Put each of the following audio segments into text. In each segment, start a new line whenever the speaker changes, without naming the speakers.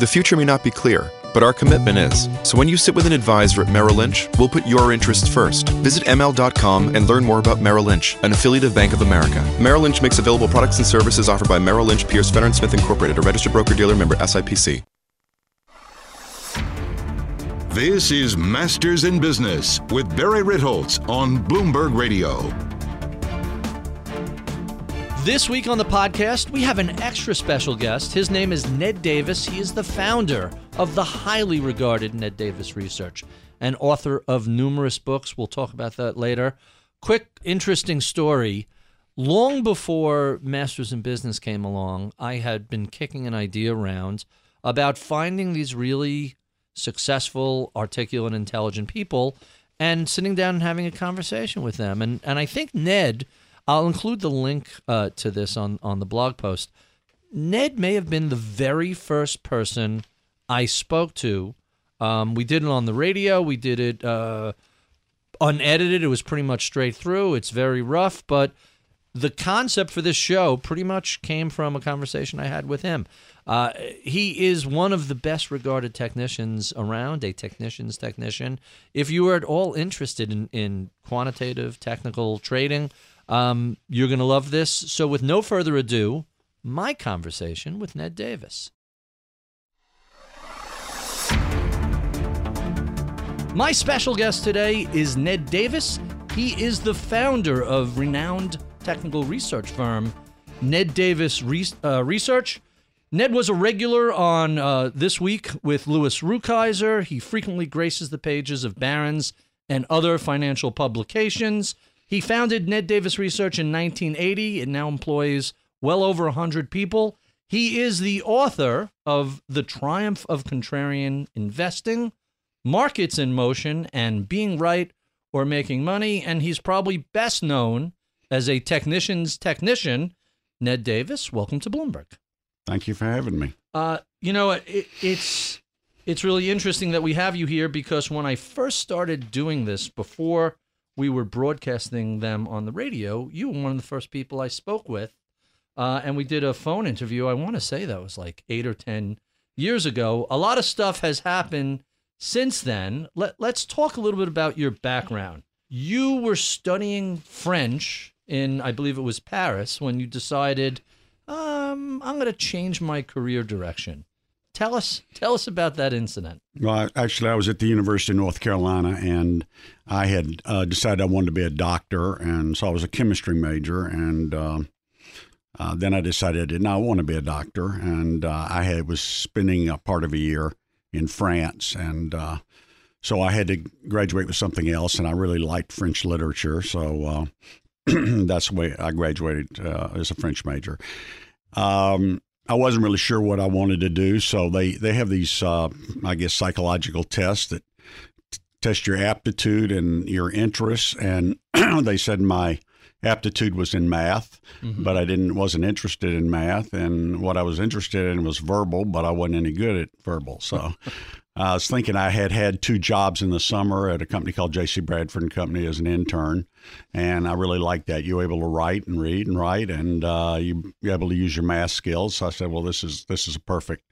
The future may not be clear, but our commitment is. So when you sit with an advisor at Merrill Lynch, we'll put your interests first. Visit ML.com and learn more about Merrill Lynch, an affiliate of Bank of America. Merrill Lynch makes available products and services offered by Merrill Lynch, Pierce, Fenner Smith Incorporated, a registered broker-dealer member SIPC.
This is Masters in Business with Barry Ritholtz on Bloomberg Radio.
This week on the podcast, we have an extra special guest. His name is Ned Davis. He is the founder of the highly regarded Ned Davis Research and author of numerous books. We'll talk about that later. Quick, interesting story. Long before Masters in Business came along, I had been kicking an idea around about finding these really successful, articulate, intelligent people and sitting down and having a conversation with them. And and I think Ned I'll include the link uh, to this on, on the blog post. Ned may have been the very first person I spoke to. Um, we did it on the radio. We did it uh, unedited. It was pretty much straight through. It's very rough, but the concept for this show pretty much came from a conversation I had with him. Uh, he is one of the best regarded technicians around, a technician's technician. If you are at all interested in, in quantitative technical trading, um, you're going to love this. So, with no further ado, my conversation with Ned Davis. My special guest today is Ned Davis. He is the founder of renowned technical research firm Ned Davis Re- uh, Research. Ned was a regular on uh, This Week with Louis Rukeyser. He frequently graces the pages of Barron's and other financial publications. He founded Ned Davis Research in 1980. It now employs well over 100 people. He is the author of The Triumph of Contrarian Investing, Markets in Motion, and Being Right or Making Money. And he's probably best known as a technician's technician. Ned Davis, welcome to Bloomberg.
Thank you for having me.
Uh, you know, it, it's it's really interesting that we have you here because when I first started doing this before we were broadcasting them on the radio, you were one of the first people I spoke with. Uh, and we did a phone interview. I want to say that was like eight or 10 years ago. A lot of stuff has happened since then. Let, let's talk a little bit about your background. You were studying French in, I believe it was Paris, when you decided, um, I'm going to change my career direction. Tell us, tell us about that incident.
Well, actually, I was at the University of North Carolina, and I had uh, decided I wanted to be a doctor, and so I was a chemistry major, and uh, uh, then I decided I did not want to be a doctor, and uh, I had was spending a part of a year in France, and uh, so I had to graduate with something else, and I really liked French literature, so uh, that's the way I graduated as a French major. Um, I wasn't really sure what I wanted to do, so they they have these, uh, I guess, psychological tests that t- test your aptitude and your interests. And they said my aptitude was in math, mm-hmm. but I didn't wasn't interested in math, and what I was interested in was verbal, but I wasn't any good at verbal. So I was thinking I had had two jobs in the summer at a company called J.C. Bradford and Company as an intern, and I really liked that. You were able to write and read and write, and uh, you were able to use your math skills. So I said, well, this is this is a perfect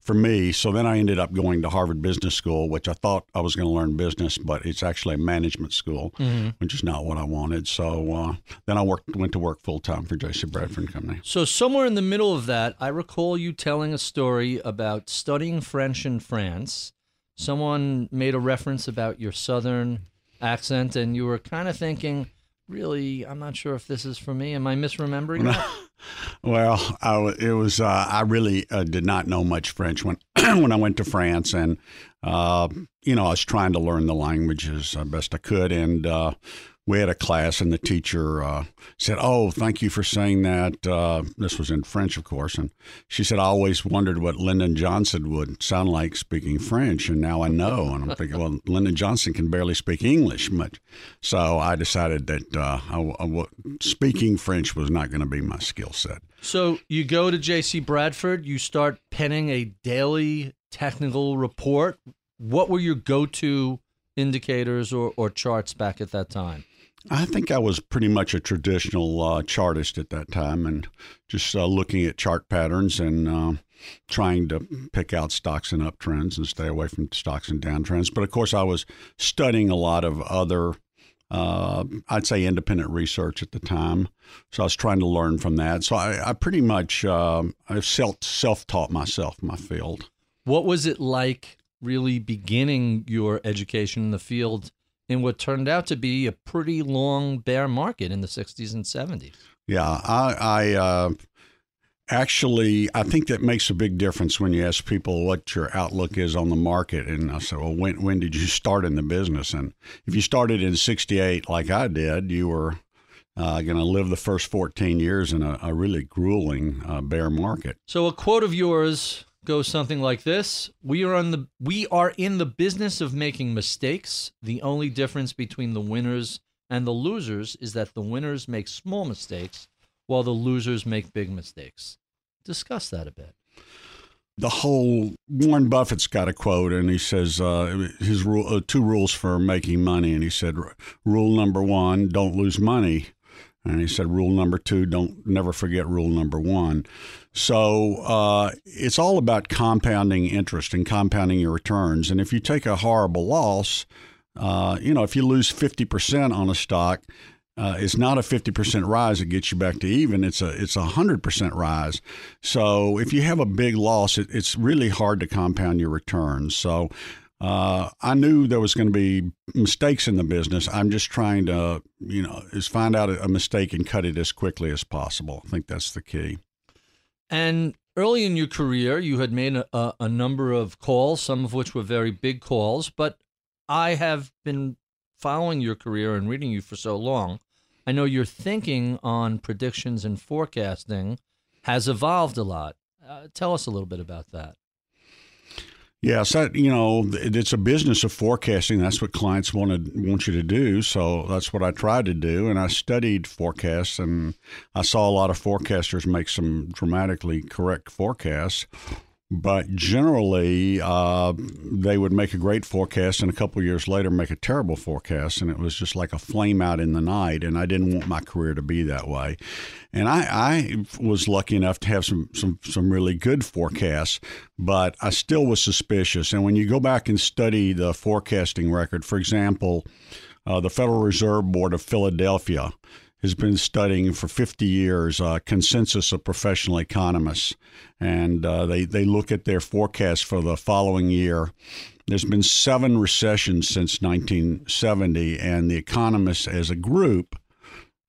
for me. So then I ended up going to Harvard Business School, which I thought I was going to learn business, but it's actually a management school, mm-hmm. which is not what I wanted. So uh, then I worked went to work full time for J.C. Bradford and Company.
So somewhere in the middle of that, I recall you telling a story about studying French in France someone made a reference about your southern accent, and you were kind of thinking, really, I'm not sure if this is for me. Am I misremembering that?
well, I, it was. Uh, I really uh, did not know much French when when I went to France, and uh, you know, I was trying to learn the language as best I could, and uh, we had a class, and the teacher uh, said, "Oh, thank you for saying that." Uh, this was in French, of course, and she said, "I always wondered what Lyndon Johnson would sound like speaking French, and now I know." And I'm thinking, well, Lyndon Johnson can barely speak English much, so I decided that uh, I, I, speaking French was not going to be my skill set.
So you go to J.C. Bradford, you start penning a daily technical report. What were your go-to indicators or, or charts back at that time?
I think I was pretty much a traditional uh, chartist at that time and just uh, looking at chart patterns and uh, trying to pick out stocks and uptrends and stay away from stocks and downtrends. But of course, I was studying a lot of other, uh, I'd say, independent research at the time. So I was trying to learn from that. So I, I pretty much uh, I self taught myself my field.
What was it like really beginning your education in the field in what turned out to be a pretty long bear market in the 60s and 70s.
Yeah, I, I uh, actually I think that makes a big difference when you ask people what your outlook is on the market. And I said, well, when when did you start in the business? And if you started in '68 like I did, you were uh, going to live the first 14 years in a, a really grueling uh, bear market.
So a quote of yours goes something like this. We are on the we are in the business of making mistakes. The only difference between the winners and the losers is that the winners make small mistakes while the losers make big mistakes. Discuss that a bit.
The whole Warren Buffett's got a quote, and he says uh, his rule, uh, two rules for making money, and he said, rule number one, don't lose money, and he said, rule number two, don't never forget rule number one. So uh, it's all about compounding interest and compounding your returns. And if you take a horrible loss, uh, you know, if you lose 50% on a stock, uh, it's not a 50% rise that gets you back to even. It's a it's a 100% rise. So if you have a big loss, it, it's really hard to compound your returns. So uh, I knew there was going to be mistakes in the business. I'm just trying to, you know, is find out a mistake and cut it as quickly as possible. I think that's the key.
And early in your career, you had made a, a, number of calls, some of which were very big calls. But I have been following your career and reading you for so long. I know your thinking on predictions and forecasting has evolved a lot. Uh, tell us a little bit about that.
Yes, that, you know, it's a business of forecasting. That's what clients wanted want you to do. So that's what I tried to do, and I studied forecasts, and I saw a lot of forecasters make some dramatically correct forecasts. But generally, uh, they would make a great forecast, and a couple years later, make a terrible forecast, and it was just like a flame out in the night. And I didn't want my career to be that way. And I, I was lucky enough to have some some some really good forecasts, but I still was suspicious. And when you go back and study the forecasting record, for example, uh, the Federal Reserve Board of Philadelphia has been studying for 50 years a consensus of professional economists, and uh, they they look at their forecast for the following year. There's been seven recessions since 1970, and the economists as a group.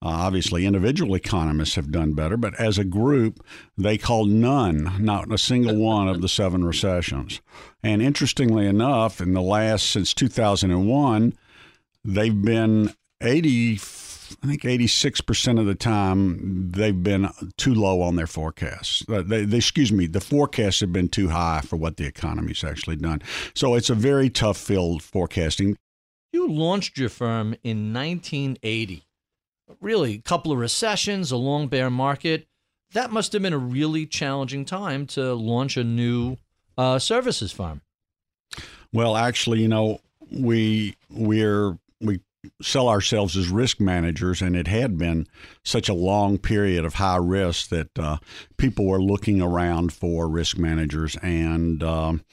Uh, obviously, individual economists have done better, but as a group, they call none, not a single one of the seven recessions. And interestingly enough, in the last, since 2001, they've been 80 I think 86% of the time they've been too low on their forecasts. Uh, they, they, excuse me, the forecasts have been too high for what the economy's actually done. So it's a very tough field forecasting.
You launched your firm in 1980. Really, a couple of recessions, a long bear market. That must have been a really challenging time to launch a new uh, services firm.
Well, actually, you know, we we're we sell ourselves as risk managers, and it had been such a long period of high risk that uh, people were looking around for risk managers. And um,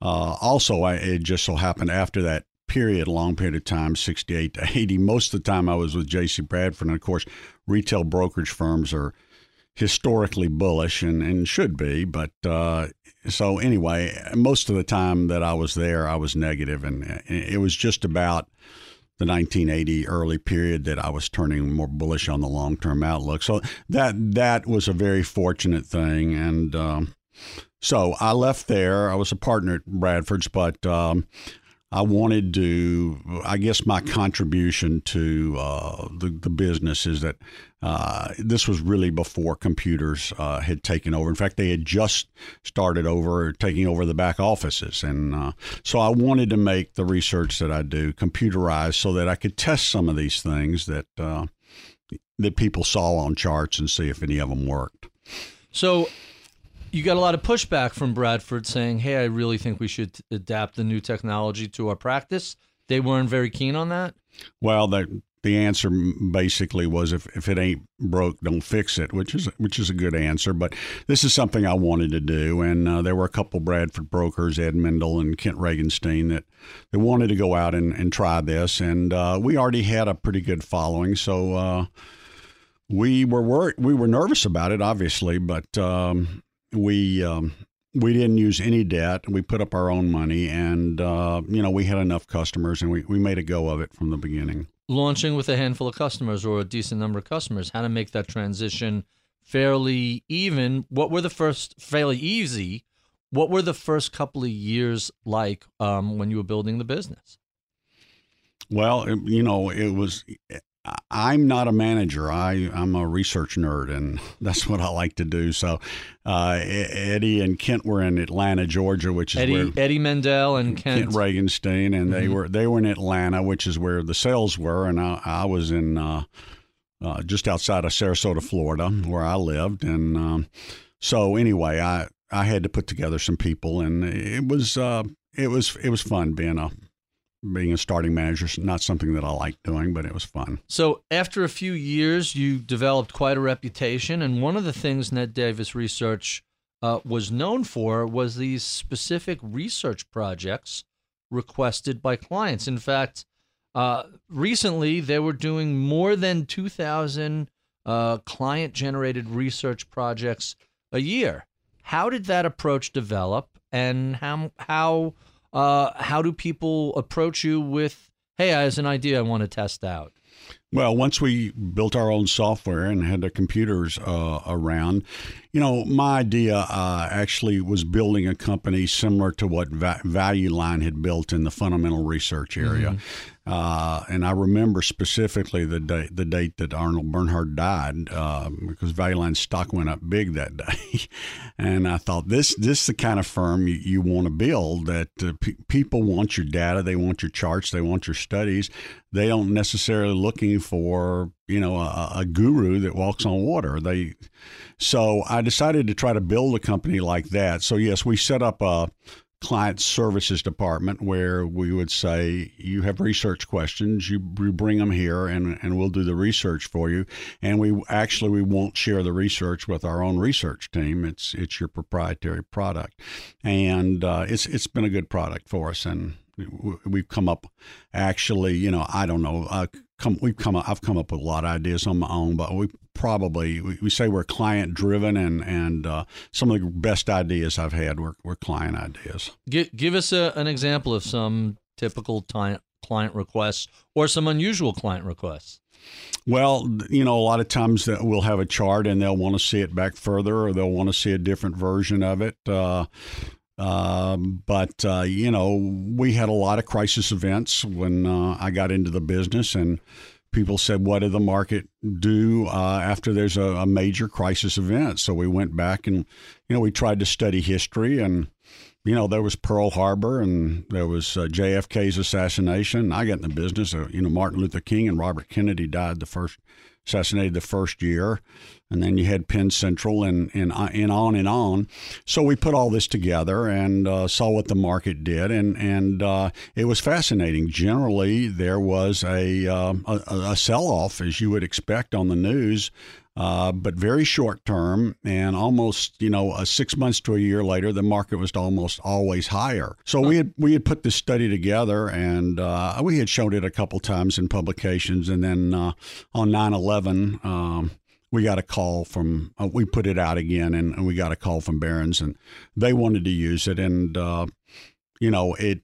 uh, also, I, it just so happened after that period, long period of time, 68 to 80, most of the time I was with J.C. Bradford. And of course, retail brokerage firms are historically bullish and, and should be. But uh, so, anyway, most of the time that I was there, I was negative, and it was just about the 1980 early period that I was turning more bullish on the long term outlook. So that that was a very fortunate thing, and um, so I left there. I was a partner at Bradford's, but um, I wanted to, I guess my contribution to uh, the, the business is that uh, this was really before computers uh, had taken over. In fact, they had just started over taking over the back offices. And uh, so I wanted to make the research that I do computerized so that I could test some of these things that, uh, that people saw on charts and see if any of them worked.
So you got a lot of pushback from Bradford saying, "Hey, I really think we should adapt the new technology to our practice." They weren't very keen on that.
Well, the the answer basically was if, if it ain't broke, don't fix it, which is which is a good answer. But this is something I wanted to do, and uh, there were a couple Bradford brokers, Ed Mendel and Kent Regenstein, that that wanted to go out and, and try this, and uh, we already had a pretty good following, so. Uh, we were wor- we were nervous about it, obviously, but um, we um, we didn't use any debt. We put up our own money, and uh, you know we had enough customers, and we, we made a go of it from the beginning.
Launching with a handful of customers or a decent number of customers, how to make that transition fairly even? What were the first fairly easy? What were the first couple of years like um, when you were building the business?
Well, you know, it was I'm not a manager. I, I'm a research nerd, and that's what I like to do. So, uh, Eddie and Kent were in Atlanta, Georgia, which is
Eddie,
where
Eddie Mendel and Kent,
Kent Regenstein, and they mm-hmm. were they were in Atlanta, which is where the sales were, and I, I was in uh, uh, just outside of Sarasota, Florida, where I lived, and um, so anyway, I I had to put together some people, and it was uh, it was it was fun being a being a starting manager is not something that I like doing, but it was fun.
So, after a few years, you developed quite a reputation. And one of the things Ned Davis Research uh, was known for was these specific research projects requested by clients. In fact, uh, recently they were doing more than 2,000 uh, client generated research projects a year. How did that approach develop? And how, how uh, how do people approach you with, hey, I have an idea I want to test out?
Well, once we built our own software and had the computers uh, around, you know, my idea uh, actually was building a company similar to what Va- Value Line had built in the fundamental research area. Mm-hmm. Uh, and I remember specifically the date the date that Arnold Bernhard died uh, because Value Line stock went up big that day, and I thought this this is the kind of firm you, you want to build. That uh, p- people want your data, they want your charts, they want your studies. They don't necessarily looking for you know a, a guru that walks on water. They so I decided to try to build a company like that. So yes, we set up a client services department where we would say you have research questions. You, you bring them here and, and we'll do the research for you. And we actually we won't share the research with our own research team. It's it's your proprietary product. And uh, it's it's been a good product for us. And we've come up actually you know i don't know uh, come we've come up, I've come up with a lot of ideas on my own, but we probably we, we say we're client driven, and and uh, some of the best ideas I've had were, were client ideas.
Give, give us a, an example of some typical client client requests or some unusual client requests.
Well, you know, a lot of times that we'll have a chart and they'll want to see it back further, or they'll want to see a different version of it. Uh, um, but uh, you know, we had a lot of crisis events when uh, I got into the business, and people said, "What did the market do uh, after there's a, a, major crisis event?" So we went back and you know we tried to study history, and you know there was Pearl Harbor, and there was uh, JFK's assassination. I got in the business. You know, Martin Luther King and Robert Kennedy died the first assassinated the first year, and then you had Penn Central and and, uh, and on and on. So we put all this together and uh, saw what the market did, and and uh, it was fascinating. Generally, there was a uh, a, a sell off as you would expect on the news. Uh, but very short term, and almost you know six months to a year later, the market was almost always higher. So we had we had put this study together, and uh, we had shown it a couple times in publications, and then uh, on 9/11. Um, we got a call from uh, we put it out again and, and, we got a call from Barron's and they wanted to use it and uh, you know it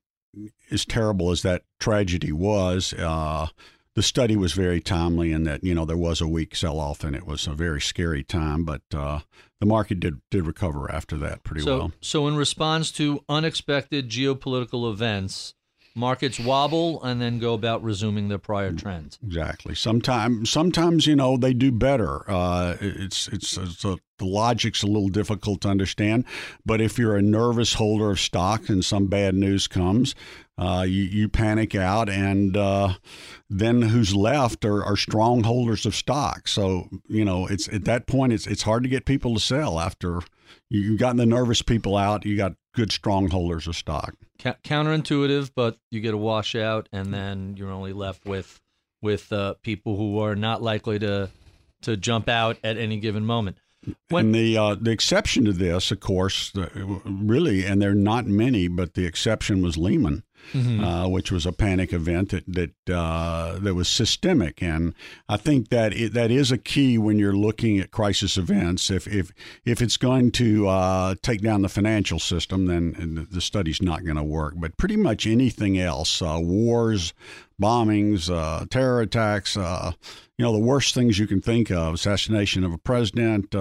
as terrible as that tragedy was uh, the study was very timely in that you know there was a weak sell off and it was a very scary time, but uh, the market did did recover after that pretty
so,
well.
So, in response to unexpected geopolitical events, markets wobble and then go about resuming their prior trends.
Exactly. Sometimes, sometimes you know they do better. Uh, it's it's, it's a, the logic's a little difficult to understand, but if you're a nervous holder of stock and some bad news comes, uh, you, you panic out, and uh, then who's left are, are strong holders of stock. So you know, it's at that point, it's it's hard to get people to sell after you, you've gotten the nervous people out. You got good strong holders of stock.
Ca- counterintuitive, but you get a washout, and then you're only left with with uh, people who are not likely to to jump out at any given moment.
When, and the uh, the exception to this, of course, really, and there are not many, but the exception was Lehman mm-hmm. uh, which was a panic event that that uh, that was systemic. And I think that it, that is a key when you're looking at crisis events. If if if it's going to uh, take down the financial system, then the study's not going to work. But pretty much anything else, uh, wars, bombings, uh, terror attacks, uh, you know, the worst things you can think of, assassination of a president.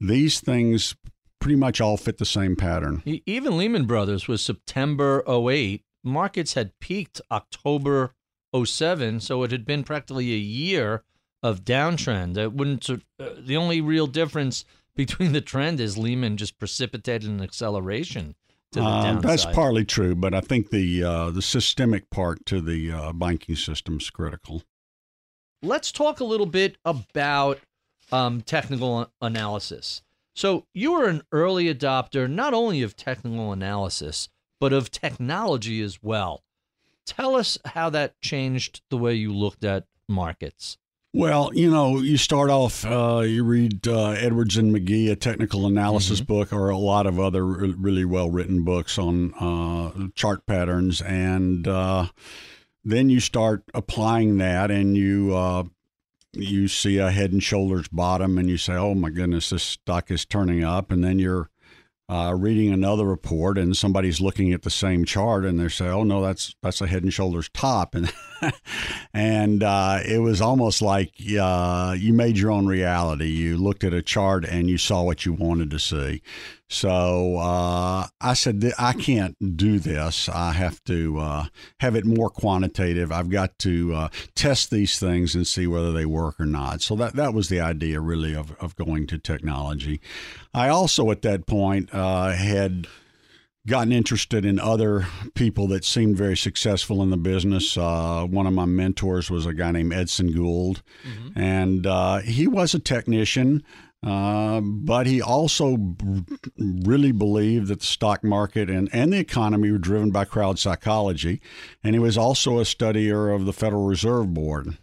these things pretty much all fit the same pattern.
Even Lehman Brothers was September 08 markets had peaked October 07, so it had been practically a year of downtrend. It wouldn't. Uh, the only real difference between the trend is Lehman just precipitated an acceleration. To the uh,
that's partly true, but I think the uh, the systemic part to the uh, banking system is critical.
Let's talk a little bit about um, technical analysis. So you were an early adopter not only of technical analysis, but of technology as well. Tell us how that changed the way you looked at markets.
Well, you know, you start off, uh, you read uh, Edwards and Magee, a technical analysis mm-hmm. book, or a lot of other really well written books on uh, chart patterns. And uh, then you start applying that and you. Uh, you see a head and shoulders bottom, and you say, "Oh my goodness, this stock is turning up," and then you're uh, reading another report and somebody's looking at the same chart and they say, "Oh no, that's that's a Head and Shoulders top," and and uh, it was almost like uh, you made your own reality. You looked at a chart and you saw what you wanted to see. So uh, I said, I can't do this. I have to uh, have it more quantitative. I've got to uh, test these things and see whether they work or not. So that, that was the idea, really, of, of going to technology. I also, at that point, uh, had gotten interested in other people that seemed very successful in the business. Uh, one of my mentors was a guy named Edson Gould, mm-hmm. and uh, he was a technician. Uh, but he also b- really believed that the stock market and, and the economy were driven by crowd psychology. And he was also a studier of the Federal Reserve Board.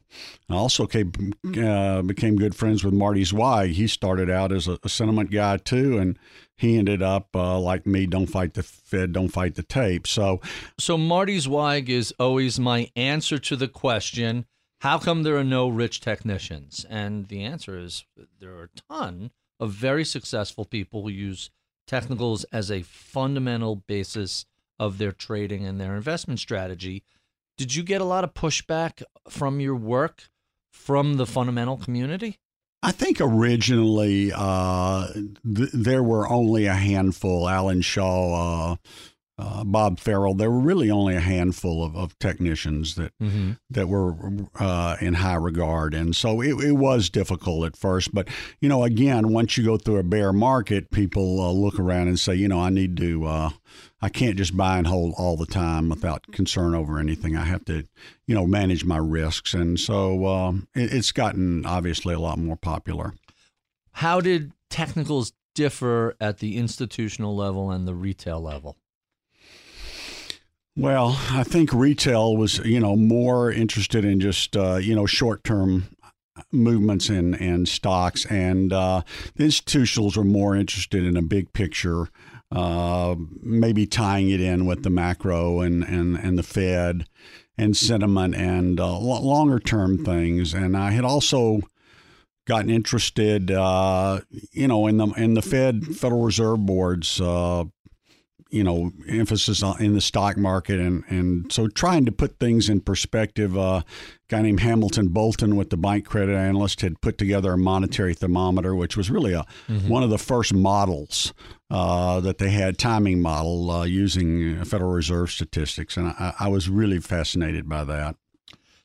I also came, uh, became good friends with Marty Zweig. He started out as a, a sentiment guy, too, and he ended up uh, like me don't fight the fed don't fight the tape so
so marty zweig is always my answer to the question how come there are no rich technicians? And the answer is there are a ton of very successful people who use technicals as a fundamental basis of their trading and their investment strategy. Did you get a lot of pushback from your work from the fundamental community?
I think originally uh, th- there were only a handful. Alan Shaw, uh, uh, Bob Farrell, there were really only a handful of, of technicians that mm-hmm. that were uh, in high regard, and so it, it, was difficult at first. But you know, again, once you go through a bear market, people uh, look around and say, you know, I need to, uh, I can't just buy and hold all the time without concern over anything. I have to, you know, manage my risks, and so um, it, it's gotten obviously a lot more popular.
How did technicals differ at the institutional level and the retail level?
Well, I think retail was, you know, more interested in just, uh, you know, short term movements in and stocks, and uh, the institutionals were more interested in a big picture, uh, maybe tying it in with the macro and and and the Fed and sentiment and uh, longer term things. And I had also gotten interested, uh, you know, in the in the Fed Federal Reserve Board's uh, you know emphasis on in the stock market and and so trying to put things in perspective uh, a guy named Hamilton Bolton with the bank credit analyst had put together a monetary thermometer which was really a mm-hmm. one of the first models uh, that they had timing model uh, using Federal Reserve statistics. And I, I was really fascinated by that.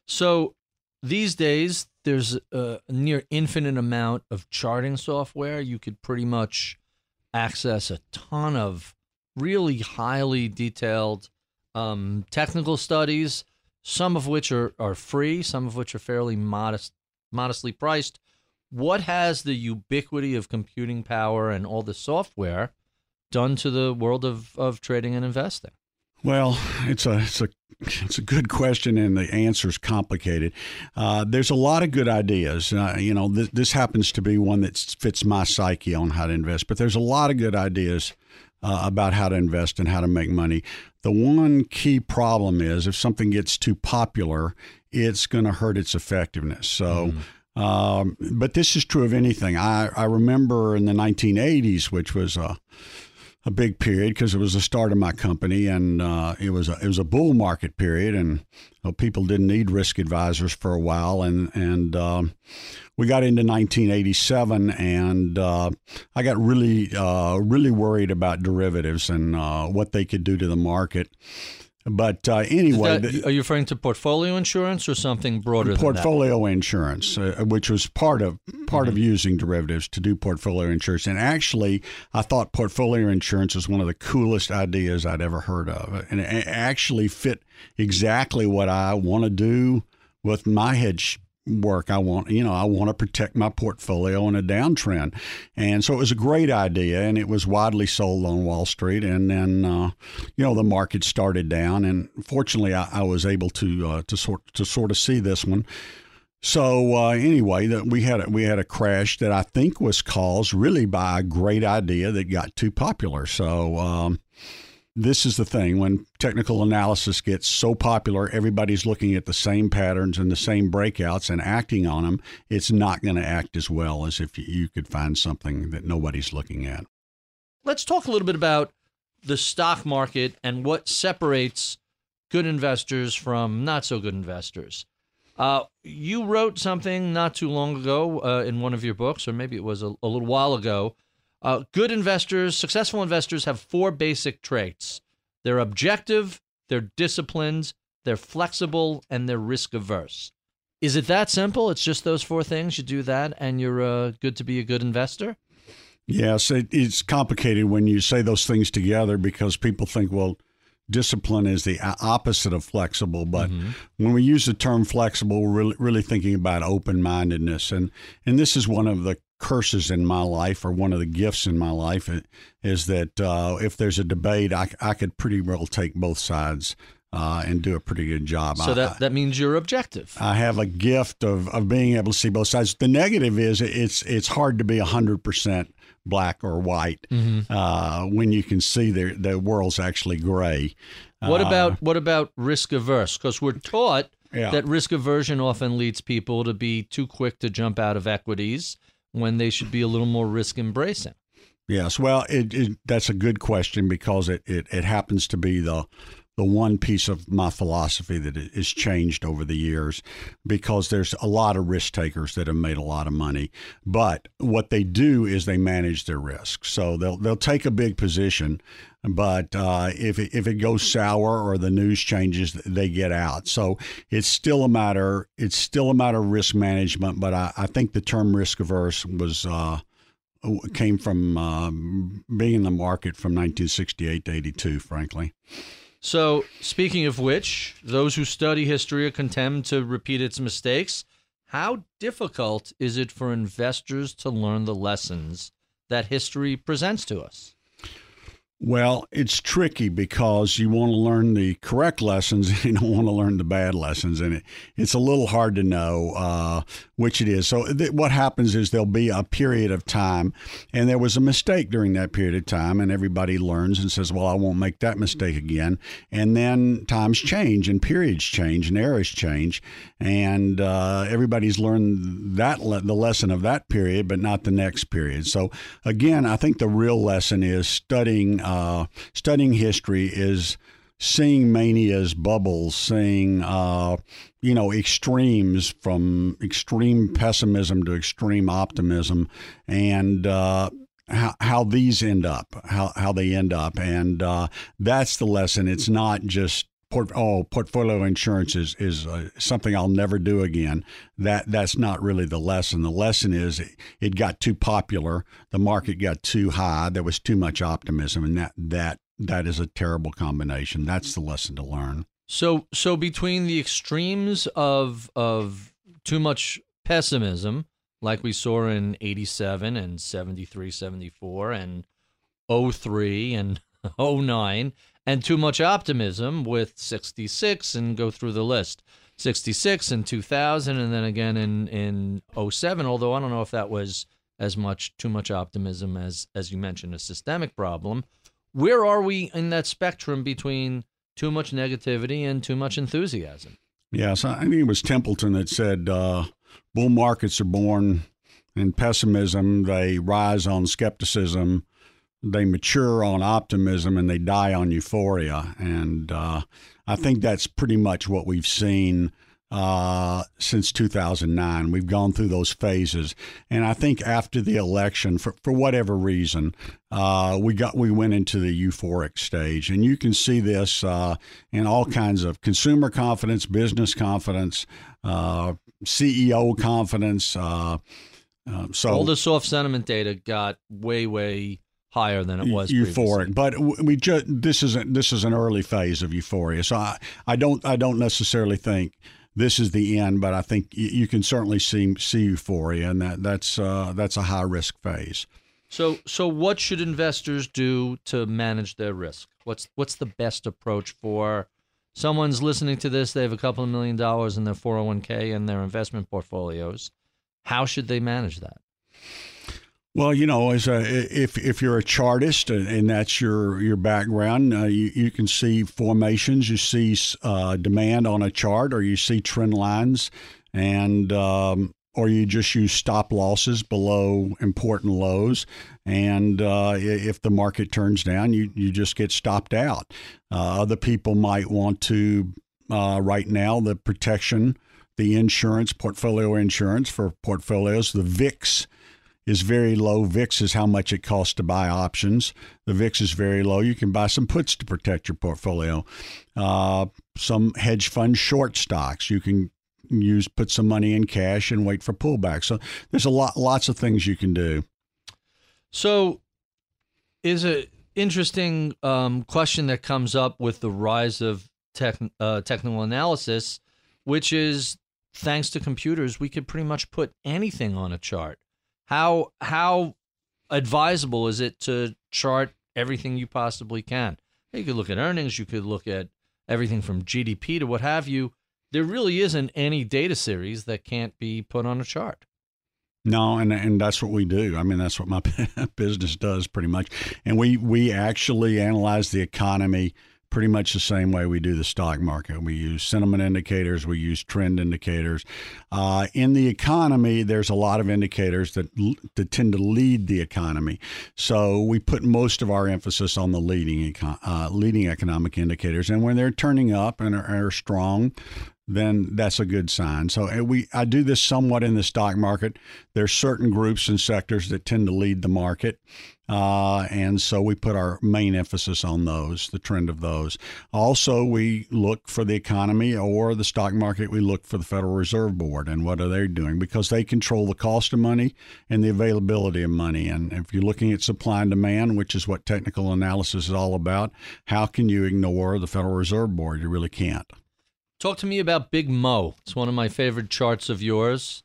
So these days there's a near infinite amount of charting software. You could pretty much access a ton of really highly detailed um, technical studies, some of which are, are free, some of which are fairly modest, modestly priced. What has the ubiquity of computing power and all the software done to the world of, of trading and investing?
Well, it's a it's a it's a good question, and the answer is complicated. Uh, there's a lot of good ideas. Uh, you know, th- this happens to be one that fits my psyche on how to invest. But there's a lot of good ideas uh, about how to invest and how to make money. The one key problem is if something gets too popular, it's going to hurt its effectiveness. So. Mm. Um, but this is true of anything. I, I remember in the 1980s, which was a a big period because it was the start of my company, and uh, it was a, it was a bull market period, and people didn't need risk advisors for a while, and and uh, we got into 1987, and uh, I got really uh, really worried about derivatives and uh, what they could do to the market. But uh, anyway,
that, are you referring to portfolio insurance or something broader?
Portfolio insurance, uh, which was part of part mm-hmm. of using derivatives to do portfolio insurance. And actually, I thought portfolio insurance was one of the coolest ideas I'd ever heard of, and it actually fit exactly what I want to do with my hedge work. I want, you know, I want to protect my portfolio in a downtrend. And so it was a great idea and it was widely sold on Wall Street. And then, uh, you know, the market started down. And fortunately, I, I was able to, uh, to, sort, to sort of see this one. So uh, anyway, that we had a, we had a crash that I think was caused really by a great idea that got too popular. So um, this is the thing when technical analysis gets so popular, everybody's looking at the same patterns and the same breakouts and acting on them. It's not going to act as well as if you could find something that nobody's looking at.
Let's talk a little bit about the stock market and what separates good investors from not so good investors. Uh, you wrote something not too long ago uh, in one of your books, or maybe it was a, a little while ago, uh, good investors, successful investors have four basic traits they're objective, they're disciplined, they're flexible, and they're risk averse. Is it that simple? It's just those four things. You do that, and you're uh, good to be a good investor?
Yes, it, it's complicated when you say those things together because people think, well, discipline is the opposite of flexible. But mm-hmm. when we use the term flexible, we're really, really thinking about open mindedness. And, and this is one of the curses in my life or one of the gifts in my life is that uh, if there's a debate, I, I could pretty well take both sides. Uh, and do a pretty good job.
So that, that means you're objective.
I have a gift of, of being able to see both sides. The negative is it's it's hard to be hundred percent black or white mm-hmm. uh, when you can see the the world's actually gray.
What uh, about what about risk averse? Because we're taught yeah. that risk aversion often leads people to be too quick to jump out of equities when they should be a little more risk embracing?
Yes, well, it, it, that's a good question because it, it, it happens to be the the one piece of my philosophy that has changed over the years because there's a lot of risk takers that have made a lot of money but what they do is they manage their risk so they'll they'll take a big position but uh, if it, if it goes sour or the news changes, they get out. So it's still a matter. It's still a matter of risk management. But I, I think the term risk averse was uh, came from uh, being in the market from 1968 to 82. Frankly.
So, speaking of which, those who study history are condemned to repeat its mistakes. How difficult is it for investors to learn the lessons that history presents to us?
Well, it's tricky because you want to learn the correct lessons and you don't want to learn the bad lessons. And it, it's a little hard to know uh, which it is. So, th- what happens is there'll be a period of time, and there was a mistake during that period of time, and everybody learns and says, Well, I won't make that mistake again. And then times change, and periods change, and eras change. And uh, everybody's learned that le- the lesson of that period, but not the next period. So, again, I think the real lesson is studying uh, studying history is seeing manias, bubbles, seeing uh, you know extremes from extreme pessimism to extreme optimism, and uh, how, how these end up, how how they end up, and uh, that's the lesson. It's not just port, oh, portfolio insurance is is uh, something I'll never do again. That that's not really the lesson. The lesson is it, it got too popular. The market got too high. There was too much optimism, and that that that is a terrible combination. That's the lesson to learn.
So so between the extremes of of too much pessimism, like we saw in 87 and 73, 74 and 03 and 09, and too much optimism with 66 and go through the list. 66 in 2000 and then again in in 07 although I don't know if that was as much too much optimism as as you mentioned a systemic problem where are we in that spectrum between too much negativity and too much enthusiasm?
Yes, I think it was Templeton that said uh, bull markets are born in pessimism, they rise on skepticism, they mature on optimism, and they die on euphoria. And uh, I think that's pretty much what we've seen uh, since 2009. We've gone through those phases, and I think after the election, for, for whatever reason, uh, we got we went into the euphoric stage, and you can see this uh, in all kinds of consumer confidence, business confidence, uh, CEO confidence. Uh, uh, so
all the soft sentiment data got way way higher than it was
euphoric.
previously.
But we just this is a, this is an early phase of euphoria. So I, I don't I don't necessarily think this is the end, but I think you can certainly see see euphoria, and that that's uh, that's a high risk phase.
So so what should investors do to manage their risk? What's what's the best approach for someone's listening to this? They have a couple of million dollars in their 401k and their investment portfolios. How should they manage that?
Well, you know, as a, if if you're a chartist and that's your your background, uh, you you can see formations, you see uh, demand on a chart, or you see trend lines, and um, or you just use stop losses below important lows, and uh, if the market turns down, you you just get stopped out. Uh, other people might want to uh, right now the protection, the insurance portfolio insurance for portfolios, the VIX is very low. VIX is how much it costs to buy options. The VIX is very low. You can buy some puts to protect your portfolio. Uh, some hedge fund short stocks. You can use put some money in cash and wait for pullback. So there's a lot lots of things you can do.
So is a interesting um, question that comes up with the rise of tech, uh, technical analysis, which is thanks to computers, we could pretty much put anything on a chart how how advisable is it to chart everything you possibly can? You could look at earnings, you could look at everything from GDP to what have you. There really isn't any data series that can't be put on a chart.
No, and and that's what we do. I mean, that's what my business does pretty much. And we we actually analyze the economy pretty much the same way we do the stock market. We use sentiment indicators, we use trend indicators. Uh, in the economy, there's a lot of indicators that, that tend to lead the economy. So we put most of our emphasis on the leading uh, leading economic indicators, and when they're turning up and are, are strong, then that's a good sign. So we I do this somewhat in the stock market. There's certain groups and sectors that tend to lead the market. Uh, and so we put our main emphasis on those, the trend of those. Also, we look for the economy or the stock market. We look for the Federal Reserve Board and what are they doing because they control the cost of money and the availability of money. And if you're looking at supply and demand, which is what technical analysis is all about, how can you ignore the Federal Reserve Board? You really can't.
Talk to me about Big Mo. It's one of my favorite charts of yours.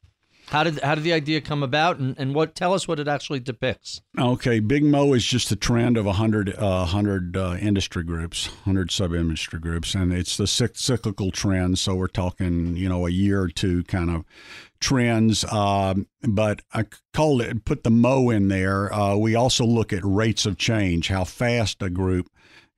How did how did the idea come about, and, and what tell us what it actually depicts?
Okay, Big Mo is just a trend of 100, uh, 100 uh, industry groups, 100 sub industry groups, and it's the cyclical trend. So we're talking, you know, a year or two kind of trends. Um, but I called it, put the Mo in there. Uh, we also look at rates of change, how fast a group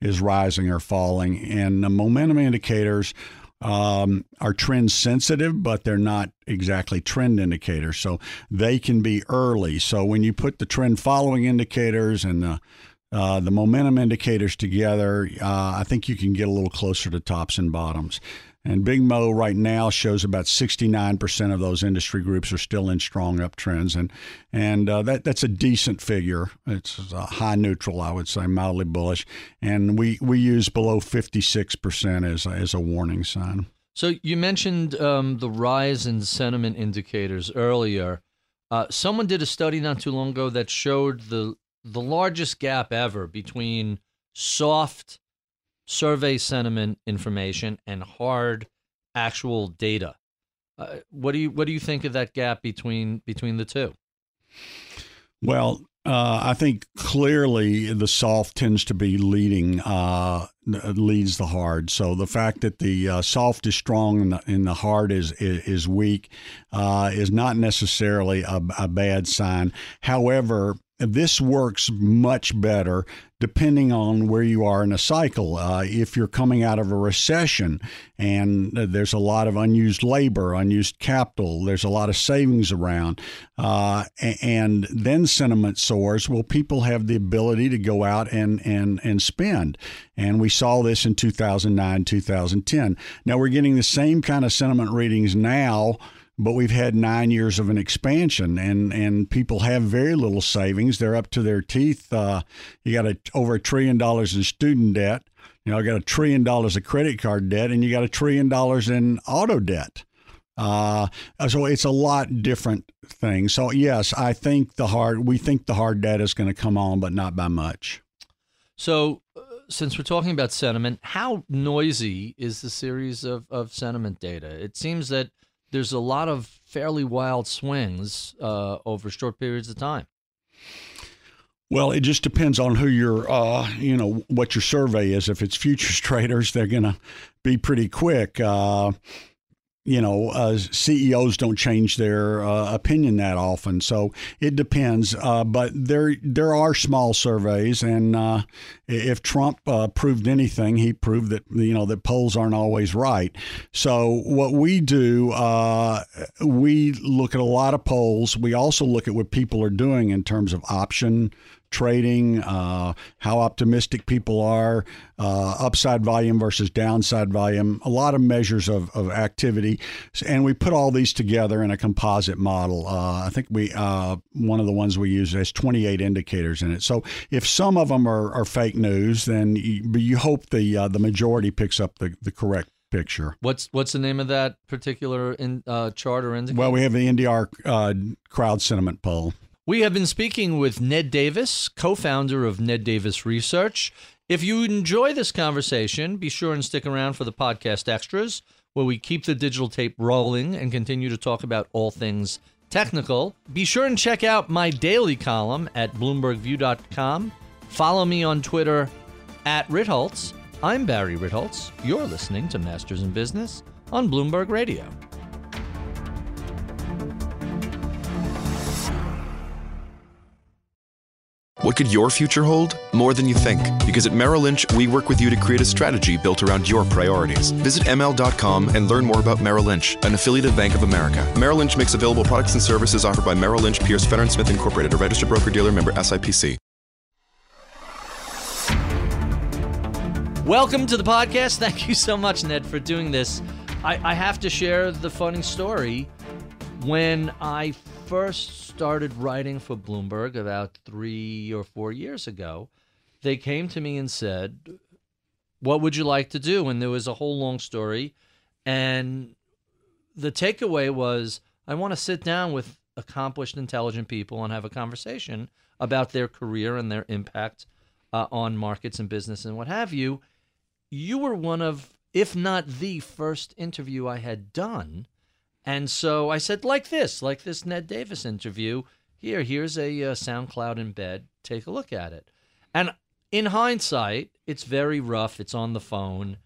is rising or falling, and the momentum indicators um, are trend sensitive, but they're not exactly trend indicators. So they can be early. So when you put the trend following indicators and the uh, the momentum indicators together, uh, I think you can get a little closer to tops and bottoms. And Big Mo right now shows about 69% of those industry groups are still in strong uptrends, and and uh, that that's a decent figure. It's a high neutral, I would say, mildly bullish, and we we use below 56% as a, as a warning sign.
So you mentioned um, the rise in sentiment indicators earlier. Uh, someone did a study not too long ago that showed the the largest gap ever between soft survey sentiment information and hard actual data. Uh, what do you what do you think of that gap between between the two?
Well, uh, I think clearly the soft tends to be leading uh, leads the hard. So the fact that the uh, soft is strong and the, and the hard is is, weak uh, is not necessarily a, a bad sign. However, this works much better depending on where you are in a cycle. Uh, if you're coming out of a recession and there's a lot of unused labor, unused capital, there's a lot of savings around, uh, and then sentiment soars, well, people have the ability to go out and, and, and spend. And we saw this in 2009, 2010. Now we're getting the same kind of sentiment readings now but we've had nine years of an expansion, and and people have very little savings. They're up to their teeth. Uh, you got a, over a trillion dollars in student debt. You know, got a trillion dollars of credit card debt, and you got a trillion dollars in auto debt. Uh, so it's a lot different thing. So yes, I think the hard we think the hard debt is going to come on, but not by much.
So, uh, since we're talking about sentiment, how noisy is the series of, of sentiment data? It seems that there's a lot of fairly wild swings uh, over short periods of time.
Well, it just depends on who your, uh, you know, what your survey is. If it's futures traders, they're going to be pretty quick. Uh, you know, uh, CEOs don't change their uh, opinion that often, so it depends. Uh, but there, there are small surveys, and uh, if Trump uh, proved anything, he proved that you know that polls aren't always right. So what we do, uh, we look at a lot of polls. We also look at what people are doing in terms of option trading, uh, how optimistic people are, uh, upside volume versus downside volume, a lot of measures of, of activity. And we put all these together in a composite model. Uh, I think we uh, one of the ones we use has 28 indicators in it. So if some of them are, are fake news, then you, you hope the uh, the majority picks up the, the correct picture.
What's what's the name of that particular in, uh, chart or indicator?
Well, we have the NDR uh, crowd sentiment poll.
We have been speaking with Ned Davis, co founder of Ned Davis Research. If you enjoy this conversation, be sure and stick around for the podcast extras, where we keep the digital tape rolling and continue to talk about all things technical. Be sure and check out my daily column at BloombergView.com. Follow me on Twitter at Ritholtz. I'm Barry Ritholtz. You're listening to Masters in Business on Bloomberg Radio.
What could your future hold? More than you think. Because at Merrill Lynch, we work with you to create a strategy built around your priorities. Visit ML.com and learn more about Merrill Lynch, an affiliate of Bank of America. Merrill Lynch makes available products and services offered by Merrill Lynch, Pierce, Fenner & Smith Incorporated, a registered broker-dealer member SIPC.
Welcome to the podcast. Thank you so much, Ned, for doing this. I, I have to share the funny story. When I first started writing for Bloomberg about three or four years ago, they came to me and said, What would you like to do? And there was a whole long story. And the takeaway was, I want to sit down with accomplished, intelligent people and have a conversation about their career and their impact uh, on markets and business and what have you. You were one of, if not the first interview I had done and so I said, like this, like this Ned Davis interview. Here, here's a uh, SoundCloud embed. Take a look at it. And in hindsight, it's very rough. It's on the phone.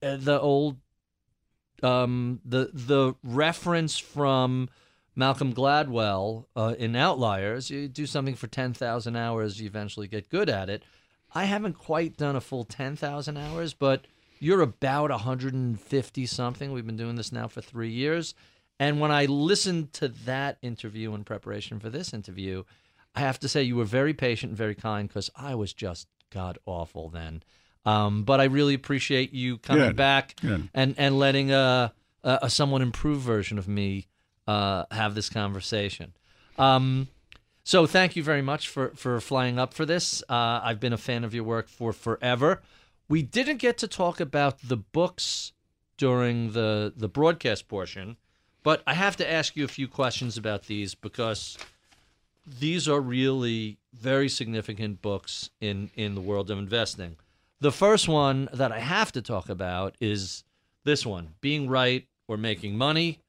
Uh, the old, um, the the reference from Malcolm Gladwell uh, in Outliers. You do something for ten thousand hours, you eventually get good at it. I haven't quite done a full ten thousand hours, but you're about 150 something. We've been doing this now for three years. And when I listened to that interview in preparation for this interview, I have to say you were very patient and very kind because I was just god awful then. Um, but I really appreciate you coming
Good.
back
Good.
and and letting a, a, a somewhat improved version of me uh, have this conversation. Um, so thank you very much for for flying up for this. Uh, I've been a fan of your work for forever. We didn't get to talk about the books during the the broadcast portion, but I have to ask you a few questions about these because these are really very significant books in in the world of investing. The first one that I have to talk about is this one, Being Right or Making Money.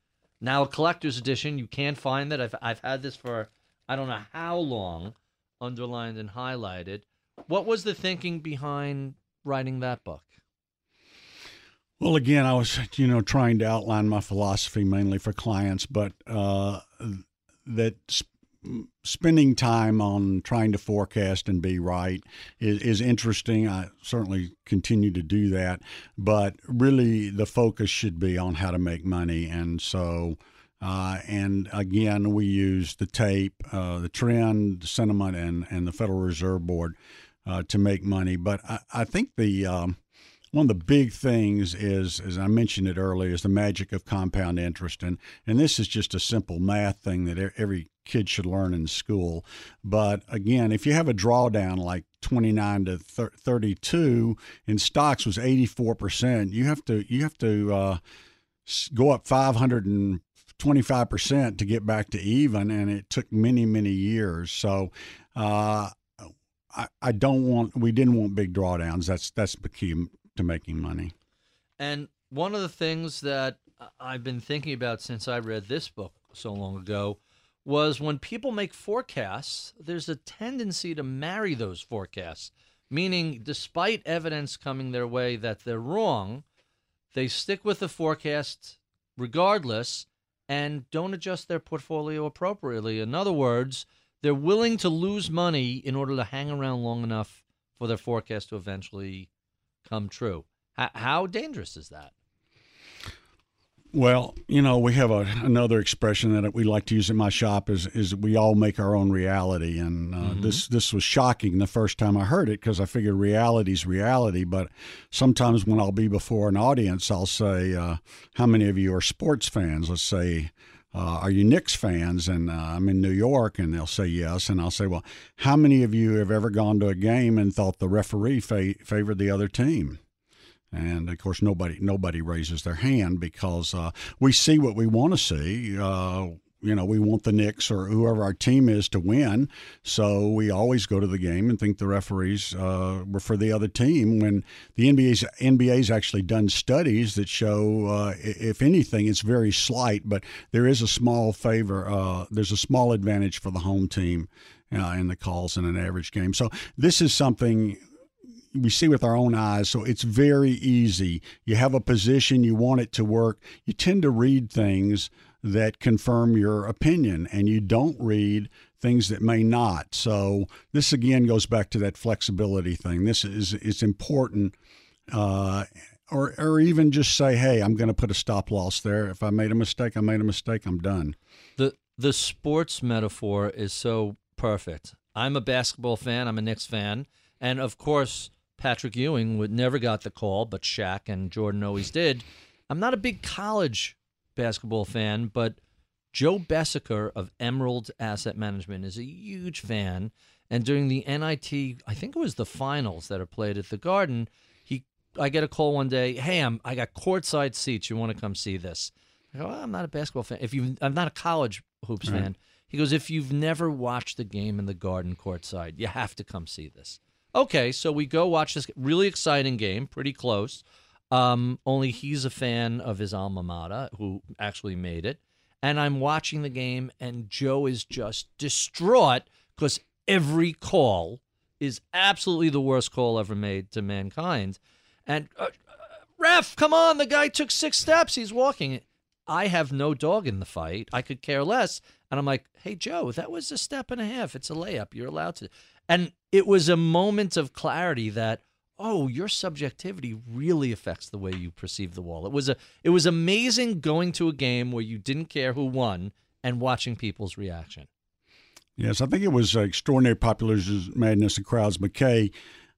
Now a collector's edition, you can't find that. I've I've had this for I don't know how long, underlined and highlighted. What was the thinking behind writing that book?
Well, again, I was, you know, trying to outline my philosophy mainly for clients, but uh, that sp- spending time on trying to forecast and be right is, is interesting. I certainly continue to do that, but really the focus should be on how to make money. And so, uh, and again, we use the tape, uh, the trend, the sentiment, and, and the Federal Reserve Board uh, to make money. But I, I think the um, one of the big things is, as I mentioned it earlier, is the magic of compound interest, and and this is just a simple math thing that every kid should learn in school. But again, if you have a drawdown like 29 to 32 in stocks was 84 percent, you have to you have to uh, go up 525 percent to get back to even, and it took many many years. So. Uh, I, I don't want. We didn't want big drawdowns. That's that's the key to making money.
And one of the things that I've been thinking about since I read this book so long ago was when people make forecasts, there's a tendency to marry those forecasts, meaning, despite evidence coming their way that they're wrong, they stick with the forecast regardless and don't adjust their portfolio appropriately. In other words, they're willing to lose money in order to hang around long enough for their forecast to eventually come true. How, how dangerous is that?
Well, you know, we have a, another expression that we like to use in my shop is is we all make our own reality, and uh,
Mm-hmm.
this this was shocking the first time I heard it because I figured reality's reality. But sometimes when I'll be before an audience, I'll say, uh, "How many of you are sports fans?" Let's say. Uh, are you Knicks fans? And uh, I'm in New York, and they'll say yes. And I'll say, well, how many of you have ever gone to a game and thought the referee fa- favored the other team? And of course, nobody nobody raises their hand because uh, we see what we want to see. You know, we want the Knicks or whoever our team is to win, so we always go to the game and think the referees uh, were for the other team. When the NBA's NBA's actually done studies that show, uh, if anything, it's very slight, but there is a small favor. Uh, there's a small advantage for the home team uh, in the calls in an average game. So this is something we see with our own eyes. So it's very easy. You have a position, you want it to work. You tend to read things that confirm your opinion, and you don't read things that may not. So this again goes back to that flexibility thing. This is it's important. Uh, or, or even just say, hey, I'm going to put a stop loss there. If I made a mistake, I made a mistake. I'm done.
The the sports metaphor is so perfect. I'm a basketball fan. I'm a Knicks fan, and of course, Patrick Ewing would never got the call, but Shaq and Jordan always did. I'm not a big college basketball fan, but Joe Besecker of Emerald Asset Management is a huge fan. And during the NIT, I think it was the finals that are played at the Garden, he I get a call one day, "Hey, I'm I got courtside seats. You want to come see this?" I go, "I'm not a basketball fan. If you, I'm not a college hoops fan." He goes, "If you've never watched the game in the Garden courtside, you have to come see this." Okay, so we go watch this really exciting game, pretty close. Um, only he's a fan of his alma mater, who actually made it. And I'm watching the game, and Joe is just distraught because every call is absolutely the worst call ever made to mankind. And uh, uh, ref, come on, the guy took six steps. He's walking. I have no dog in the fight. I could care less. And I'm like, hey, Joe, that was a step and a half. It's a layup. You're allowed to. And it was a moment of clarity that, oh, your subjectivity really affects the way you perceive the wall. It was a it was amazing going to a game where you didn't care who won and watching people's reaction.
Yes, I think it was uh, Extraordinary Popular Madness of Crowds. Mackay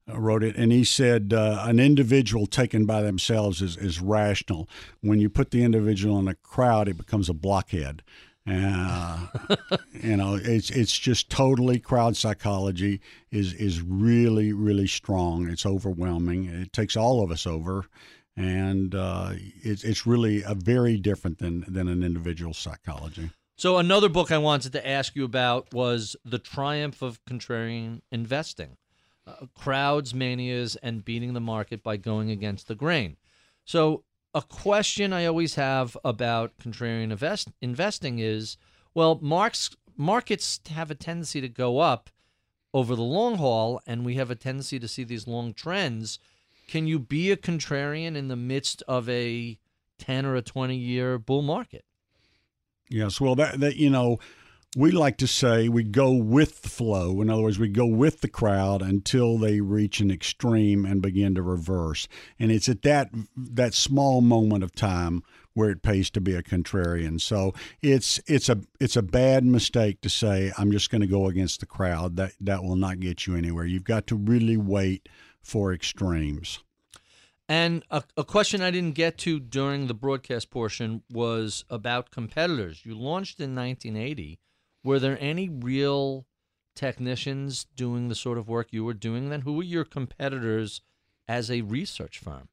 uh, wrote it, and he said uh, an individual taken by themselves is, is rational. When you put the individual in a crowd, it becomes a blockhead. Uh, you know, it's it's just totally crowd psychology is is really really strong. It's overwhelming. It takes all of us over, and uh, it's it's really a very different than than an individual psychology.
So another book I wanted to ask you about was The Triumph of Contrarian Investing. Uh, crowds, manias, and beating the market by going against the grain. So a question I always have about contrarian invest, investing is well, marks, markets have a tendency to go up over the long haul, and we have a tendency to see these long trends. Can you be a contrarian in the midst of a 10 or a 20 year bull market?
Yes, well, that, that you know, we like to say we go with the flow. In other words, we go with the crowd until they reach an extreme and begin to reverse. And it's at that that small moment of time where it pays to be a contrarian. So it's it's a it's a bad mistake to say I'm just going to go against the crowd. That that will not get you anywhere. You've got to really wait for extremes.
And a, a, question I didn't get to during the broadcast portion was about competitors. You launched in 1980. Were there any real technicians doing the sort of work you were doing then? Who were your competitors as a research firm?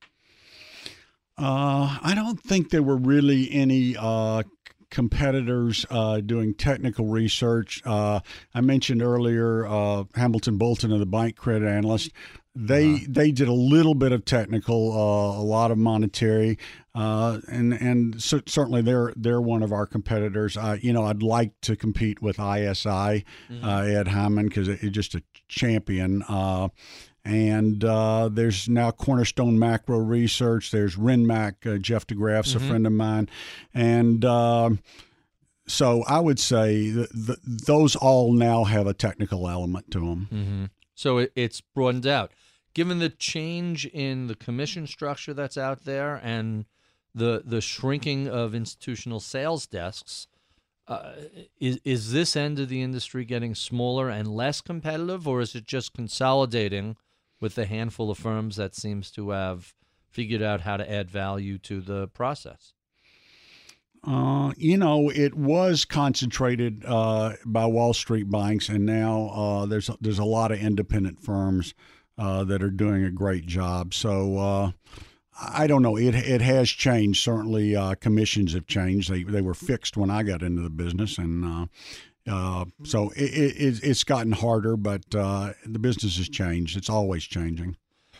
Uh, I don't think there were really any uh, competitors uh, doing technical research. Uh, I mentioned earlier uh, Hamilton Bolton of the bank credit analyst. They uh-huh. they did a little bit of technical, uh, a lot of monetary, uh, and and so, certainly they're they're one of our competitors. you know, I'd like to compete with ISI, mm-hmm. Ed Hyman, because it's just a champion. And uh, there's now Cornerstone Macro Research. There's Renmac. Uh, Jeff DeGraff's mm-hmm. a friend of mine. And uh, so I would say that those all now have a technical element to them.
Mm-hmm. So it, it's broadened out. Given the change in the commission structure that's out there and the the shrinking of institutional sales desks, uh, is is this end of the industry getting smaller and less competitive, or is it just consolidating with the handful of firms that seems to have figured out how to add value to the process?
Uh, you know, it was concentrated uh, by Wall Street banks, and now uh, there's there's a lot of independent firms uh, that are doing a great job. So uh, I don't know. It it has changed. Certainly, uh, commissions have changed. They they were fixed when I got into the business, and uh, so it, it, it's gotten harder, but uh, the business has changed. It's always changing.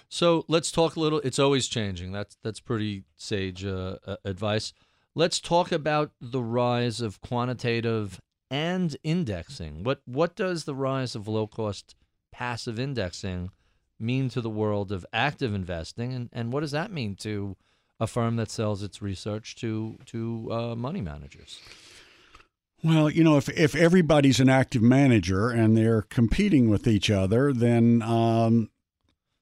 So let's talk a little. It's always changing. That's that's pretty sage uh, advice. Let's talk about the rise of quantitative and indexing. What what does the rise of low cost passive indexing mean to the world of active investing, and, and what does that mean to a firm that sells its research to to uh, money managers?
Well, you know, if if everybody's an active manager and they're competing with each other, then um,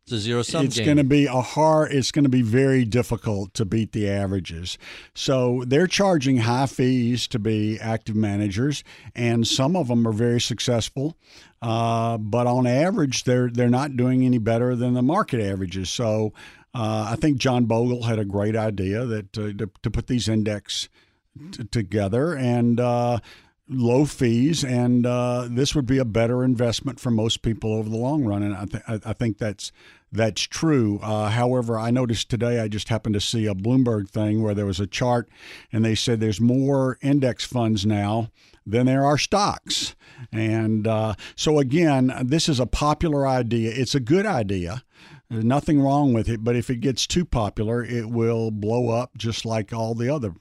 it's a zero sum.
It's going to be a hard. It's going to be very difficult to beat the averages. So they're charging high fees to be active managers, and some of them are very successful. Uh, but on average, they're they're not doing any better than the market averages. So uh, I think John Bogle had a great idea that uh, to, to put these index t- together and uh, low fees, and uh, this would be a better investment for most people over the long run. And I, th- I think that's that's true. Uh, however, I noticed today I just happened to see a Bloomberg thing where there was a chart, and they said there's more index funds now than there are stocks. And uh, so again, this is a popular idea. It's a good idea. There's nothing wrong with it, but if it gets too popular, it will blow up just like all the other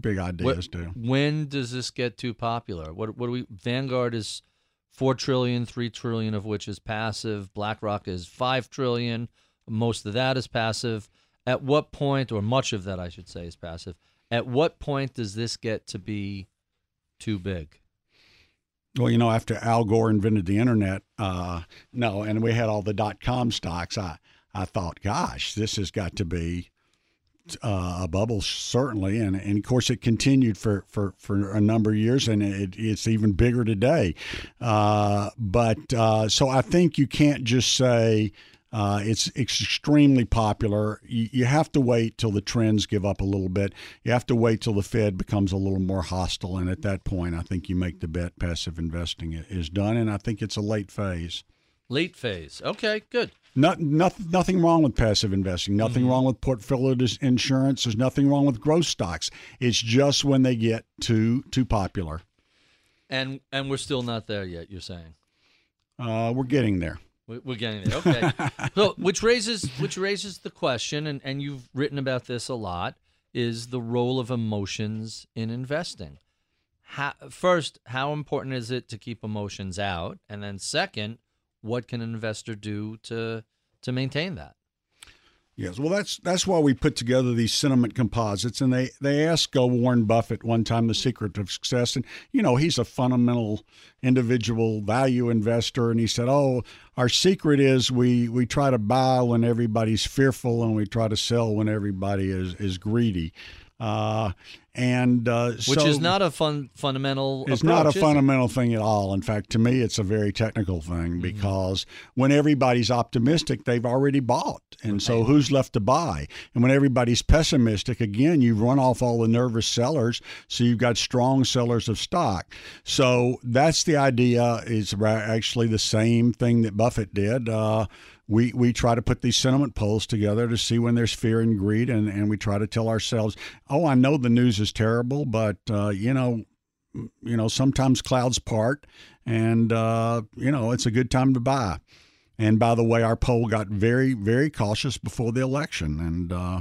big ideas
what,
do.
When does this get too popular? What what do we Vanguard is four trillion, three trillion of which is passive. BlackRock is five trillion. Most of that is passive. At what point, or much of that, I should say, is passive. At what point does this get to be too big?
Well, you know, after Al Gore invented the internet, uh, no, and we had all the dot com stocks. I I thought, gosh, this has got to be uh, a bubble certainly, and, and of course it continued for, for, for a number of years, and it, it's even bigger today. Uh, but uh, so I think you can't just say. Uh, it's extremely popular. You, you, have to wait till the trends give up a little bit. You have to wait till the Fed becomes a little more hostile, and at that point, I think you make the bet passive investing is done, and I think it's a late phase.
Late phase. Okay, good.
Not, not, nothing wrong with passive investing. Nothing mm-hmm. wrong with portfolio insurance. There's nothing wrong with growth stocks. It's just when they get too too popular.
And and we're still not there yet. You're saying?
Uh, we're getting there.
We're getting there. Okay. so, which raises which raises the question, and, and you've written about this a lot, is the role of emotions in investing. How, first, how important is it to keep emotions out? And then, second, what can an investor do to to maintain that?
Yes, well, that's that's why we put together these sentiment composites, and they they asked uh, Warren Buffett one time the secret of success, and you know he's a fundamental individual value investor, and he said, "Oh, our secret is we we try to buy when everybody's fearful, and we try to sell when everybody is is greedy." Uh, and uh,
which so is not a fun fundamental.
It's
approach,
not a fundamental it? thing at all. In fact, to me, it's a very technical thing mm-hmm. because when everybody's optimistic, they've already bought, and right. so who's left to buy? And when everybody's pessimistic, again, you run off all the nervous sellers, so you've got strong sellers of stock. So that's the idea. Is actually the same thing that Buffett did. Uh, we, we try to put these sentiment polls together to see when there's fear and greed, and, and we try to tell ourselves, oh, I know the news is terrible, but, uh, you know, you know, sometimes clouds part, and, uh, you know, it's a good time to buy. And by the way, our poll got very, very cautious before the election, and uh,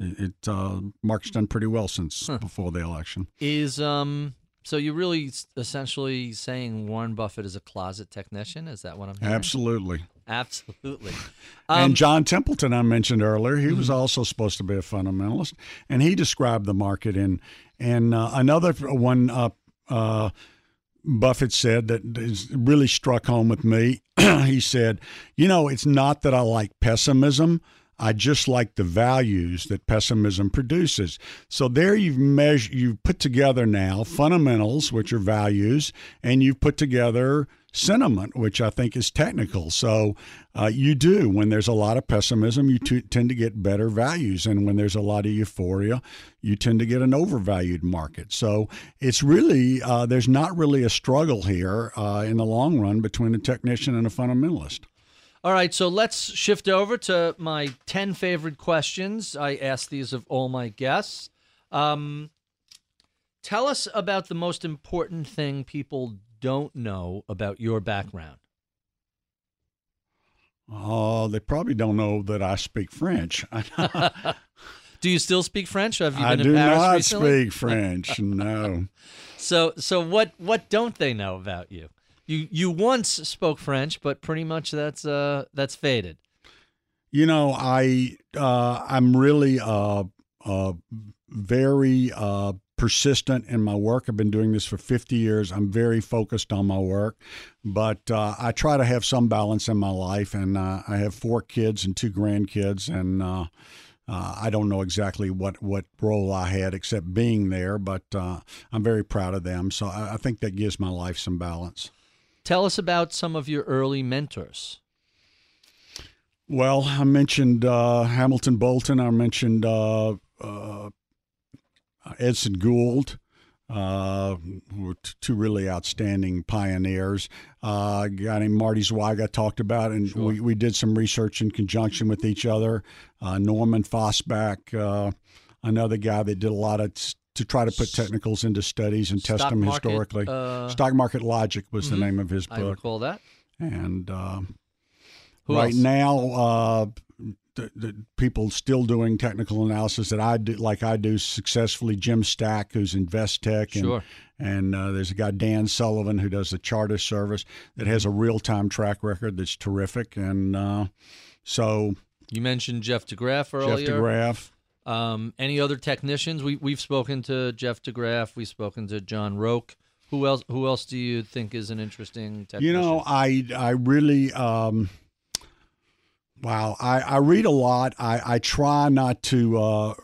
it, uh, Mark's done pretty well since huh. before the election.
Is um so you're really essentially saying Warren Buffett is a closet technician? Is that what I'm hearing?
Absolutely.
Absolutely.
Um, and John Templeton, I mentioned earlier, he was mm-hmm. also supposed to be a fundamentalist, and he described the market in. And uh, another one, uh, uh, Buffett said that really struck home with me. he said, "You know, it's not that I like pessimism." I just like the values that pessimism produces. So there you've measured, you've put together now fundamentals, which are values, and you've put together sentiment, which I think is technical. So uh, you do when there's a lot of pessimism, you t- tend to get better values, and when there's a lot of euphoria, you tend to get an overvalued market. So it's really uh, there's not really a struggle here uh, in the long run between a technician and a fundamentalist.
All right, so let's shift over to my 10 favorite questions. I ask these of all my guests. Um, tell us about the most important thing people don't know about your background.
Oh, they probably don't know that I speak French.
do you still speak French? Have you
been
I
do
Paris
not
recently?
speak French. no.
So, so what? What don't they know about you? You you once spoke French, but pretty much that's uh that's faded.
You know, I uh, I'm really uh, uh, very uh, persistent in my work. I've been doing this for 50 years. I'm very focused on my work, but uh, I try to have some balance in my life. And uh, I have four kids and two grandkids, and uh, uh I don't know exactly what, what role I had except being there, but uh, I'm very proud of them. So I, I think that gives my life some balance.
Tell us about some of your early mentors.
Well, I mentioned uh, Hamilton Bolton. I mentioned uh, uh, Edson Gould, uh, who were t- two really outstanding pioneers. Uh, a guy named Marty Zweig I talked about, and sure. we, we did some research in conjunction with each other. Uh, Norman Fosback, another guy that did a lot of to try to put technicals into studies and test them market, historically. Uh, Stock Market Logic was mm-hmm. the name of his book. I
recall that.
And uh, right else? now, uh, the, the, people still doing technical analysis that I do, like I do successfully. Jim Stack, who's InvesTech, and
sure.
and uh, there's a guy Dan Sullivan who does the Chartist service that has a real time track record that's terrific. And uh, so
you mentioned Jeff DeGraff earlier.
Jeff DeGraff.
Um, any other technicians? We we've spoken to Jeff DeGraff. We've spoken to John Roque. Who else? Who else do you think is an interesting technician?
You know, I I really. Um, wow, I, I read a lot. I, I try not to uh,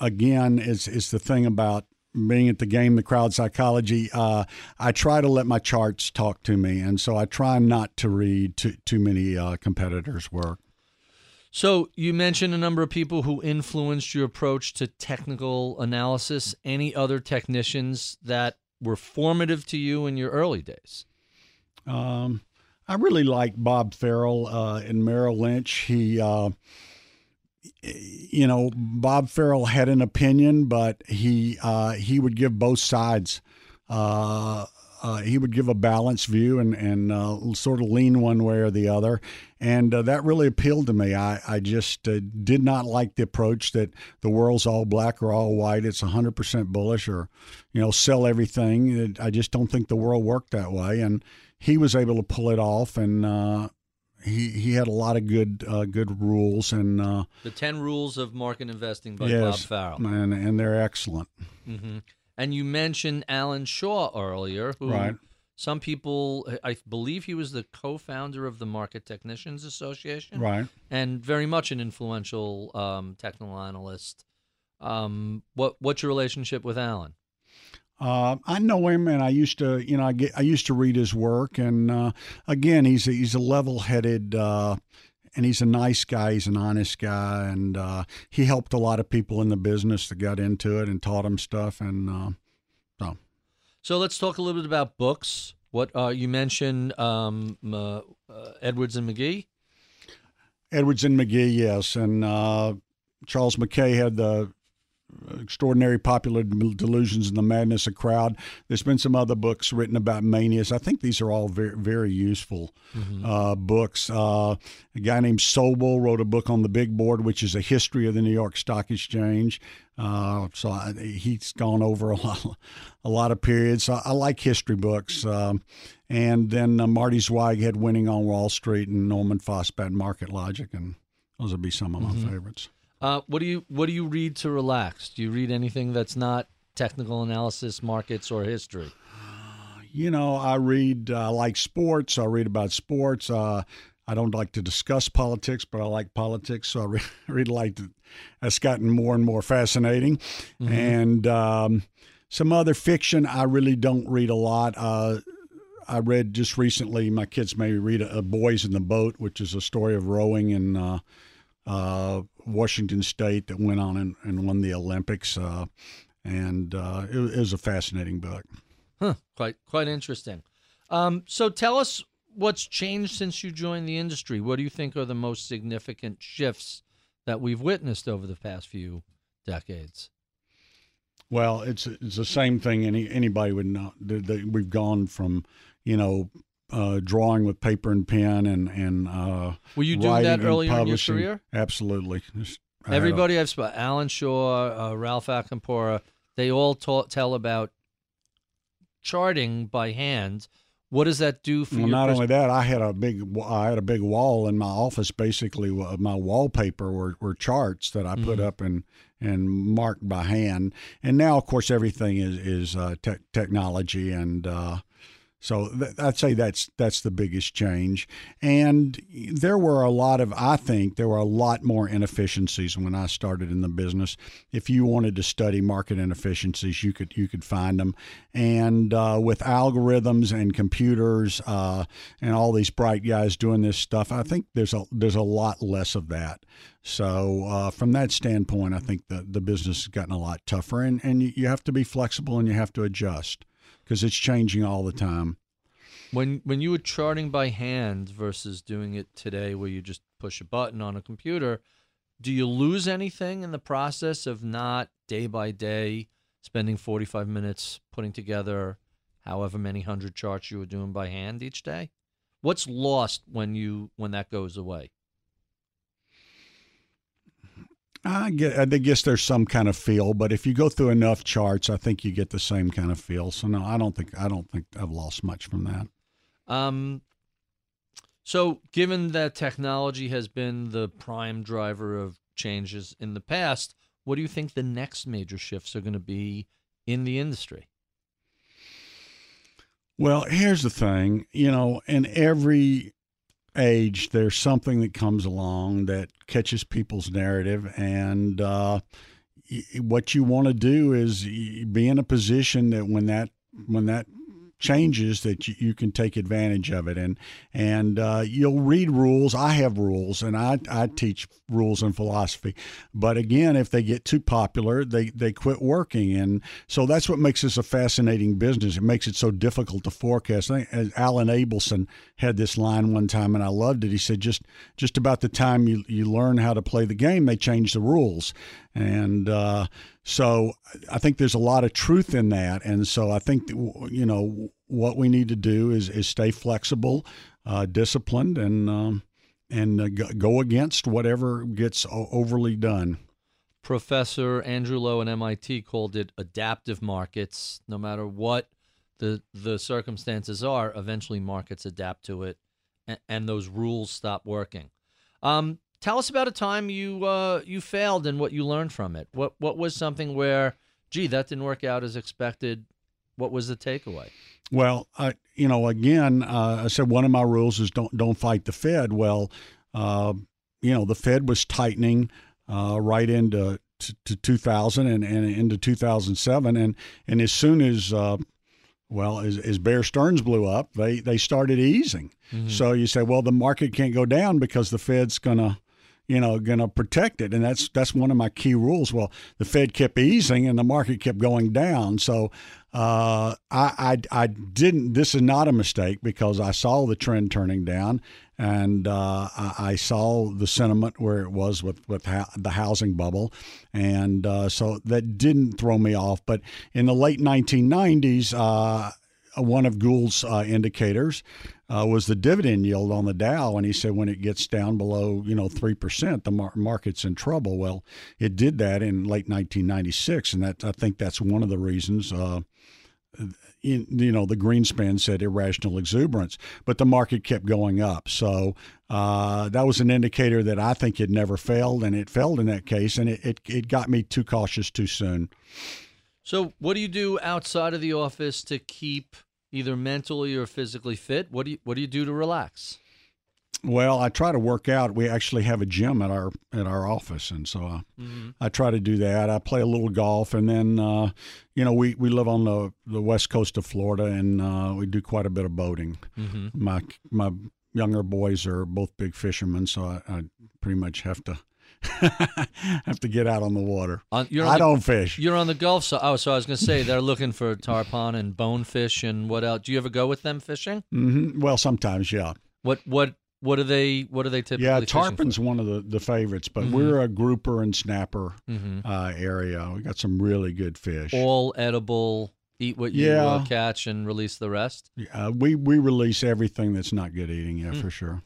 again, is is the thing about being at the game, the crowd psychology. Uh, I try to let my charts talk to me, and so I try not to read too too many uh, competitors' work.
So you mentioned a number of people who influenced your approach to technical analysis. Any other technicians that were formative to you in your early days?
Um, I really like Bob Farrell uh, in Merrill Lynch. He, uh, you know, Bob Farrell had an opinion, but he uh, he would give both sides. Uh, uh, he would give a balanced view and and uh, sort of lean one way or the other, and that really appealed to me. I I just did not like the approach that the world's all black or all white. It's hundred percent bullish, or you know, sell everything. I just don't think the world worked that way, and he was able to pull it off, and uh, he he had a lot of good uh, good rules and uh,
the ten rules of market investing by
yes,
Bob Farrell,
and and they're excellent.
Mm-hmm. And you mentioned Alan Shaw earlier, who
right.
some people, I believe, he was the co-founder of the Market Technicians Association,
right,
and very much an influential um, technical analyst. Um, what what's your relationship with Alan?
Uh, I know him, and I used to, you know, I get, I used to read his work, and uh, again, he's a, he's a level-headed, uh, and he's a nice guy. He's an honest guy, and uh, he helped a lot of people in the business that got into it and taught them stuff, and uh, so.
So let's talk a little bit about books. What uh, you mentioned, um, Edwards and Magee.
Edwards and Magee, yes, and Charles Mackay had the extraordinary popular delusions and the madness of crowd. There's been some other books written about manias. I think these are all very very useful mm-hmm. uh, books. Uh, a guy named sobel wrote a book on the big board which is a history of the new york stock exchange. Uh, so I, he's gone over a lot, a lot of periods. So I, like history books um, and then uh, marty zweig had winning on wall street and norman fosback market logic and those would be some of my mm-hmm. favorites
uh, what do you What do you read to relax? Do you read anything that's not technical analysis, markets, or history?
You know, I read. I uh, like sports. I read about sports. Uh, I don't like to discuss politics, but I like politics, so I re- read like to, it's gotten more and more fascinating. Mm-hmm. And um, some other fiction, I really don't read a lot. Uh, I read just recently. My kids maybe read a, a, "Boys in the Boat," which is a story of rowing and uh, uh, Washington State that went on and, and won the Olympics. Uh, and uh, it, it, was a fascinating book.
Huh, quite quite interesting. Um, so tell us what's changed since you joined the industry. What do you think are the most significant shifts that we've witnessed over the past few decades?
Well, it's it's the same thing any anybody would know. We've gone from you know uh, drawing with paper and pen and and uh,
were you doing that earlier in your career?
Absolutely.
Everybody I've spoken, Alan Shaw, uh, Ralph Acampora, they all ta- tell about charting by hand. What does that do for
well,
you?
Not pers- only that, I had a big I had a big wall in my office. Basically, my wallpaper were, were charts that I put mm-hmm. up and and marked by hand. And now, of course, everything is is uh, te- technology and uh, so th- I'd say that's that's the biggest change. And there were a lot of I think there were a lot more inefficiencies when I started in the business. If you wanted to study market inefficiencies, you could you could find them. And uh, with algorithms and computers uh, and all these bright guys doing this stuff, I think there's a there's a lot less of that. So uh, from that standpoint, I think the the business has gotten a lot tougher, and and you have to be flexible and you have to adjust because it's changing all the time.
When when you were charting by hand versus doing it today, where you just push a button on a computer, do you lose anything in the process of not day by day spending 45 minutes putting together however many hundred charts you were doing by hand each day? What's lost when you when that goes away?
I get, I guess there's some kind of feel, but if you go through enough charts, I think you get the same kind of feel. So no, I don't think I don't think I've lost much from that.
Um, so given that technology has been the prime driver of changes in the past, what do you think the next major shifts are going to be in the industry?
Well, here's the thing, you know, in every age, there's something that comes along that catches people's narrative, and uh, what you want to do is be in a position that when that when that changes that you, you, can take advantage of it. And and uh, you'll read rules. I have rules and I, I teach rules and philosophy. But again if they get too popular they, they quit working. And so that's what makes this a fascinating business. It makes it so difficult to forecast. I think alan abelson had this line one time and i loved it. He said just just about the time you, you learn how to play the game they change the rules and uh, so I think there's a lot of truth in that. And so I think, you know, what we need to do is, is stay flexible, uh, disciplined, and, um, and uh, go against whatever gets overly done.
Professor Andrew Lo at MIT called it adaptive markets. No matter what the the circumstances are, eventually markets adapt to it, and, and those rules stop working. Um, Tell us about a time you uh, you failed and what you learned from it. What what was something where, gee, that didn't work out as expected. What was the takeaway?
Well, I, you know, again, uh, I said one of my rules is don't don't fight the Fed. Well, uh, you know, the Fed was tightening uh, right into to, to 2000 and, and into 2007, and and as soon as uh, well, as, as Bear Stearns blew up, they they started easing. Mm-hmm. So you say, well, the market can't go down because the Fed's going to you know, going to protect it. And that's that's one of my key rules. Well, the Fed kept easing and the market kept going down. So uh, I, I, I didn't. This is not a mistake because I saw the trend turning down, and uh, I, I, saw the sentiment where it was with with ha- the housing bubble, and uh, so that didn't throw me off. But in the late 1990s, uh, one of Gould's uh, indicators uh, was the dividend yield on the Dow, and he said when it gets down below you know three percent, the mar- market's in trouble. Well, it did that in late 1996, and that I think that's one of the reasons. Uh, in, you know, the Greenspan said irrational exuberance, but the market kept going up. So uh, that was an indicator that I think it never failed, and it failed in that case, and it, it, it got me too cautious too soon.
So, what do you do outside of the office to keep either mentally or physically fit? What do you What do you do to relax?
Well, I try to work out. We actually have a gym at our at our office, and so I, mm-hmm. I try to do that. I play a little golf, and then uh, you know we, we live on the, the west coast of Florida, and uh, we do quite a bit of boating. Mm-hmm. My my younger boys are both big fishermen, so I, I pretty much have to have to get out on the water. On, I the, don't fish.
You're on the Gulf, so oh, so I was going to say they're looking for tarpon and bonefish and what else? Do you ever go with them fishing?
Mm-hmm. Well, sometimes, yeah.
What what what are they? What are they typically?
Yeah, tarpon's one of the, the favorites, but mm-hmm. we're a grouper and snapper mm-hmm. uh, area. We got some really good fish.
All edible. Eat what you yeah. uh, catch and release the rest.
Yeah, we we release everything that's not good eating. Yeah, mm. for sure.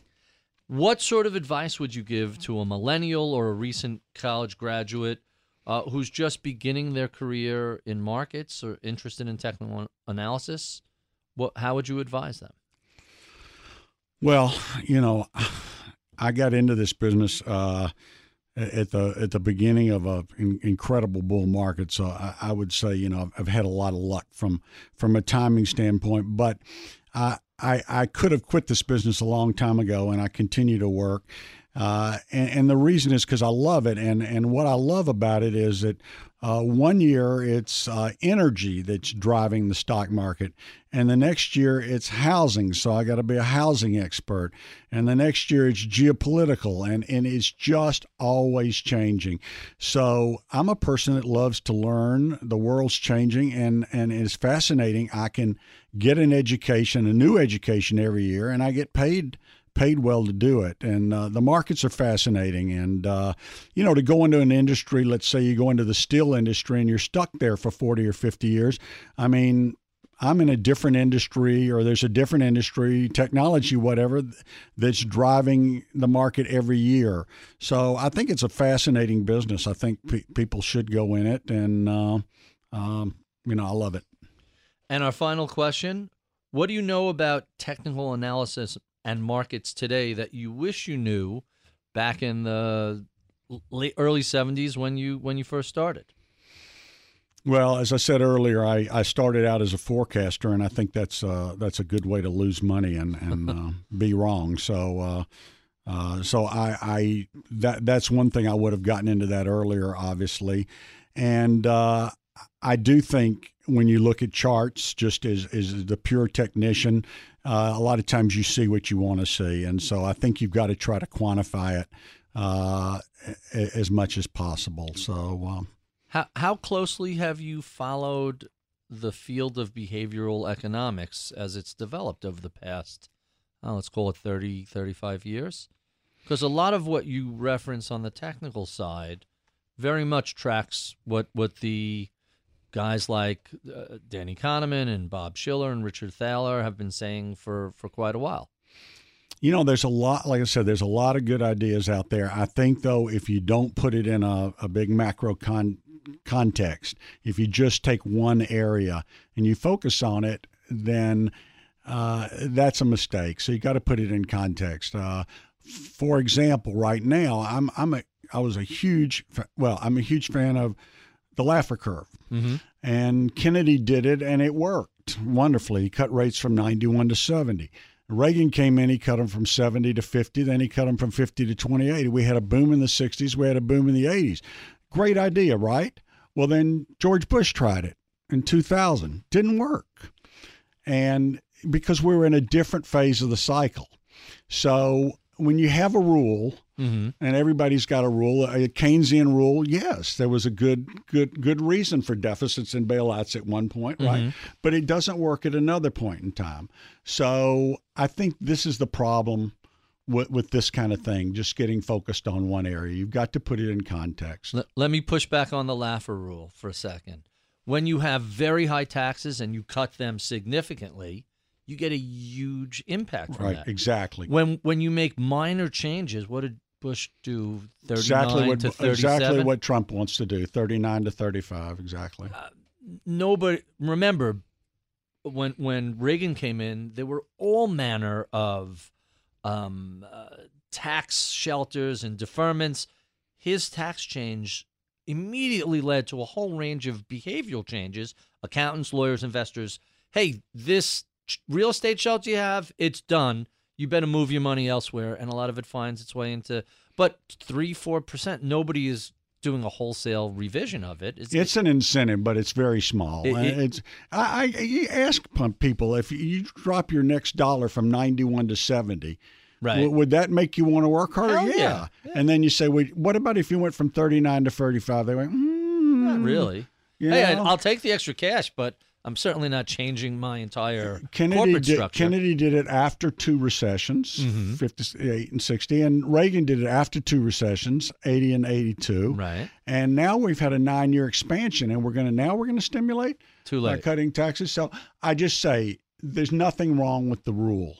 What sort of advice would you give to a millennial or a recent college graduate uh, who's just beginning their career in markets or interested in technical analysis? What, how would you advise them?
Well, you know, I got into this business uh, at the at the beginning of a in, incredible bull market, so I, I, would say you know I've had a lot of luck from from a timing standpoint. But I, I, could have quit this business a long time ago, and I continue to work. Uh, and, and, the reason is because I love it, and and what I love about it is that uh, one year it's uh, energy that's driving the stock market, and the next year it's housing. So I got to be a housing expert, and the next year it's geopolitical, and and it's just always changing. So I'm a person that loves to learn. The world's changing, and and it's fascinating. I can get an education, a new education every year, and I get paid paid well to do it. And uh, the markets are fascinating. And, uh, you know, to go into an industry, let's say you go into the steel industry and you're stuck there for 40 or 50 years. I mean, I'm in a different industry or there's a different industry, technology, whatever, that's driving the market every year. So I think it's a fascinating business. I think pe- people should go in it. And, uh, um, you know, I love it.
And our final question What do you know about technical analysis and markets today that you wish you knew back in the late early 70s when you when you first started?
Well, as I said earlier, I, I started out as a forecaster, and I think that's uh, that's a good way to lose money and and uh, be wrong. So uh, Uh, so I, I that that's one thing I would have gotten into that earlier, obviously, and uh, I do think when you look at charts, just as as the pure technician, uh, a lot of times you see what you want to see, and so I think you've got to try to quantify it uh, as much as possible. So, um,
how how closely have you followed the field of behavioral economics as it's developed over the past, oh, let's call it 30, 35 years? Because a lot of what you reference on the technical side very much tracks what what the guys like uh, Danny Kahneman and Bob Shiller and Richard Thaler have been saying for, for quite a while.
You know, there's a lot, like I said, there's a lot of good ideas out there. I think, though, if you don't put it in a, a big macro con- context, if you just take one area and you focus on it, then uh, that's a mistake. So you got to put it in context. Uh, for example, right now, I'm I'm a I was a huge well, I'm a huge fan of the Laffer curve, mm-hmm. and Kennedy did it, and it worked wonderfully. He cut rates from 91 to 70. Reagan came in, he cut them from 70 to 50, then he cut them from 50 to 28. We had a boom in the 60s, we had a boom in the 80s. Great idea, right? Well, then George Bush tried it in 2000. Didn't work. And because we were in a different phase of the cycle. So when you have a rule, mm-hmm. and everybody's got a rule, a Keynesian rule, yes, there was a good, good, good reason for deficits and bailouts at one point, mm-hmm. right? But it doesn't work at another point in time. So I think this is the problem with, with this kind of thing, just getting focused on one area. You've got to put it in context.
Let, let me push back on the Laffer rule for a second. When you have very high taxes and you cut them significantly, you get a huge impact from
right,
that.
Exactly.
When when you make minor changes, what did Bush do? Thirty nine
exactly what,
to thirty
seven. Exactly what Trump wants to do. Thirty nine to thirty five. Exactly. Uh,
nobody remember when when Reagan came in, there were all manner of um, uh, tax shelters and deferments. His tax change immediately led to a whole range of behavioral changes. Accountants, lawyers, investors. Hey, this real estate shelter you have, it's done. You better move your money elsewhere, and a lot of it finds its way into. But three, four percent. Nobody is doing a wholesale revision of it.
It's, it's an incentive, but it's very small. It, it, it's I, I ask people if you drop your next dollar from ninety one to seventy.
Right.
W- would that make you want to work harder?
Yeah.
Yeah. yeah. And then you say, well, what about if you went from 39 to 35? They went, mm,
Not really. hey, know? I'll take the extra cash, but I'm certainly not changing my entire
Kennedy
corporate
did,
structure.
Kennedy did it after two recessions, mm-hmm. 58 and 60, and Reagan did it after two recessions, 80 and 82.
Right.
And now we've had a nine-year expansion, and we're going to now we're going to stimulate
Too late.
by cutting taxes. So I just say there's nothing wrong with the rule.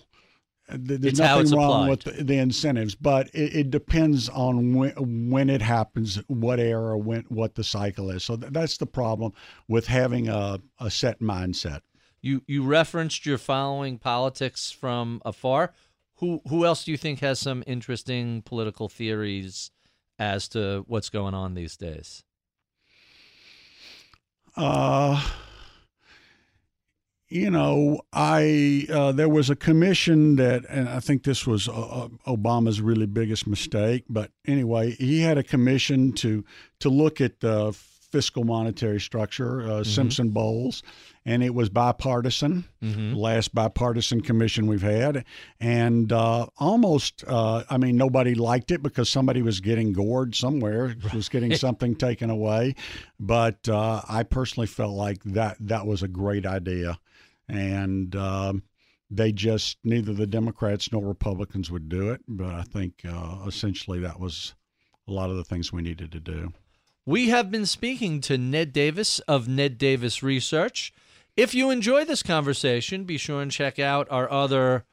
There's
it's
nothing wrong
applied.
with the, incentives, but it, it, depends on when, when it happens, what era, when what the cycle is. So th- that's the problem with having a, a set mindset.
You you referenced your following politics from afar. Who who else do you think has some interesting political theories as to what's going on these days?
Uh you know, I uh, there was a commission that, and I think this was uh, uh, Obama's really biggest mistake. But anyway, he had a commission to to look at the fiscal monetary structure, uh, mm-hmm. Simpson Bowles, and it was bipartisan. Mm-hmm. Last bipartisan commission we've had, and uh, almost, uh, I mean, nobody liked it because somebody was getting gored somewhere, was getting something taken away. But I personally felt like that that was a great idea and um, they just neither the Democrats nor Republicans would do it. But I think uh, essentially that was a lot of the things we needed to do.
We have been speaking to Ned Davis of Ned Davis Research. If you enjoy this conversation, be sure and check out our other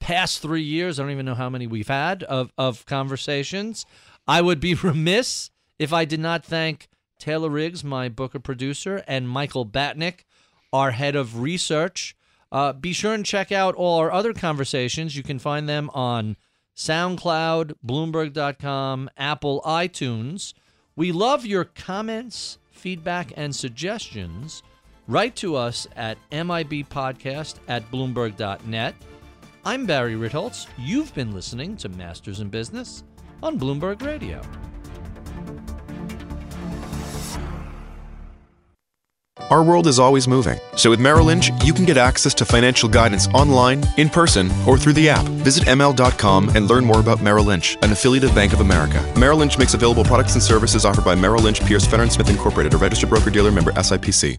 past three years. I don't even know how many we've had of, of conversations. I would be remiss if I did not thank Taylor Riggs, my Booker producer, and Michael Batnick our head of research. Uh, be sure and check out all our other conversations. You can find them on SoundCloud, Bloomberg.com, Apple, iTunes. We love your comments, feedback, and suggestions. Write to us at MIBpodcast at Bloomberg.net. I'm Barry Ritholtz. You've been listening to Masters in Business on Bloomberg Radio.
Our world is always moving. So with Merrill Lynch, you can get access to financial guidance online, in person, or through the app. Visit ML.com and learn more about Merrill Lynch, an affiliate of Bank of America. Merrill Lynch makes available products and services offered by Merrill Lynch, Pierce, Fenner Smith Incorporated, a registered broker-dealer member SIPC.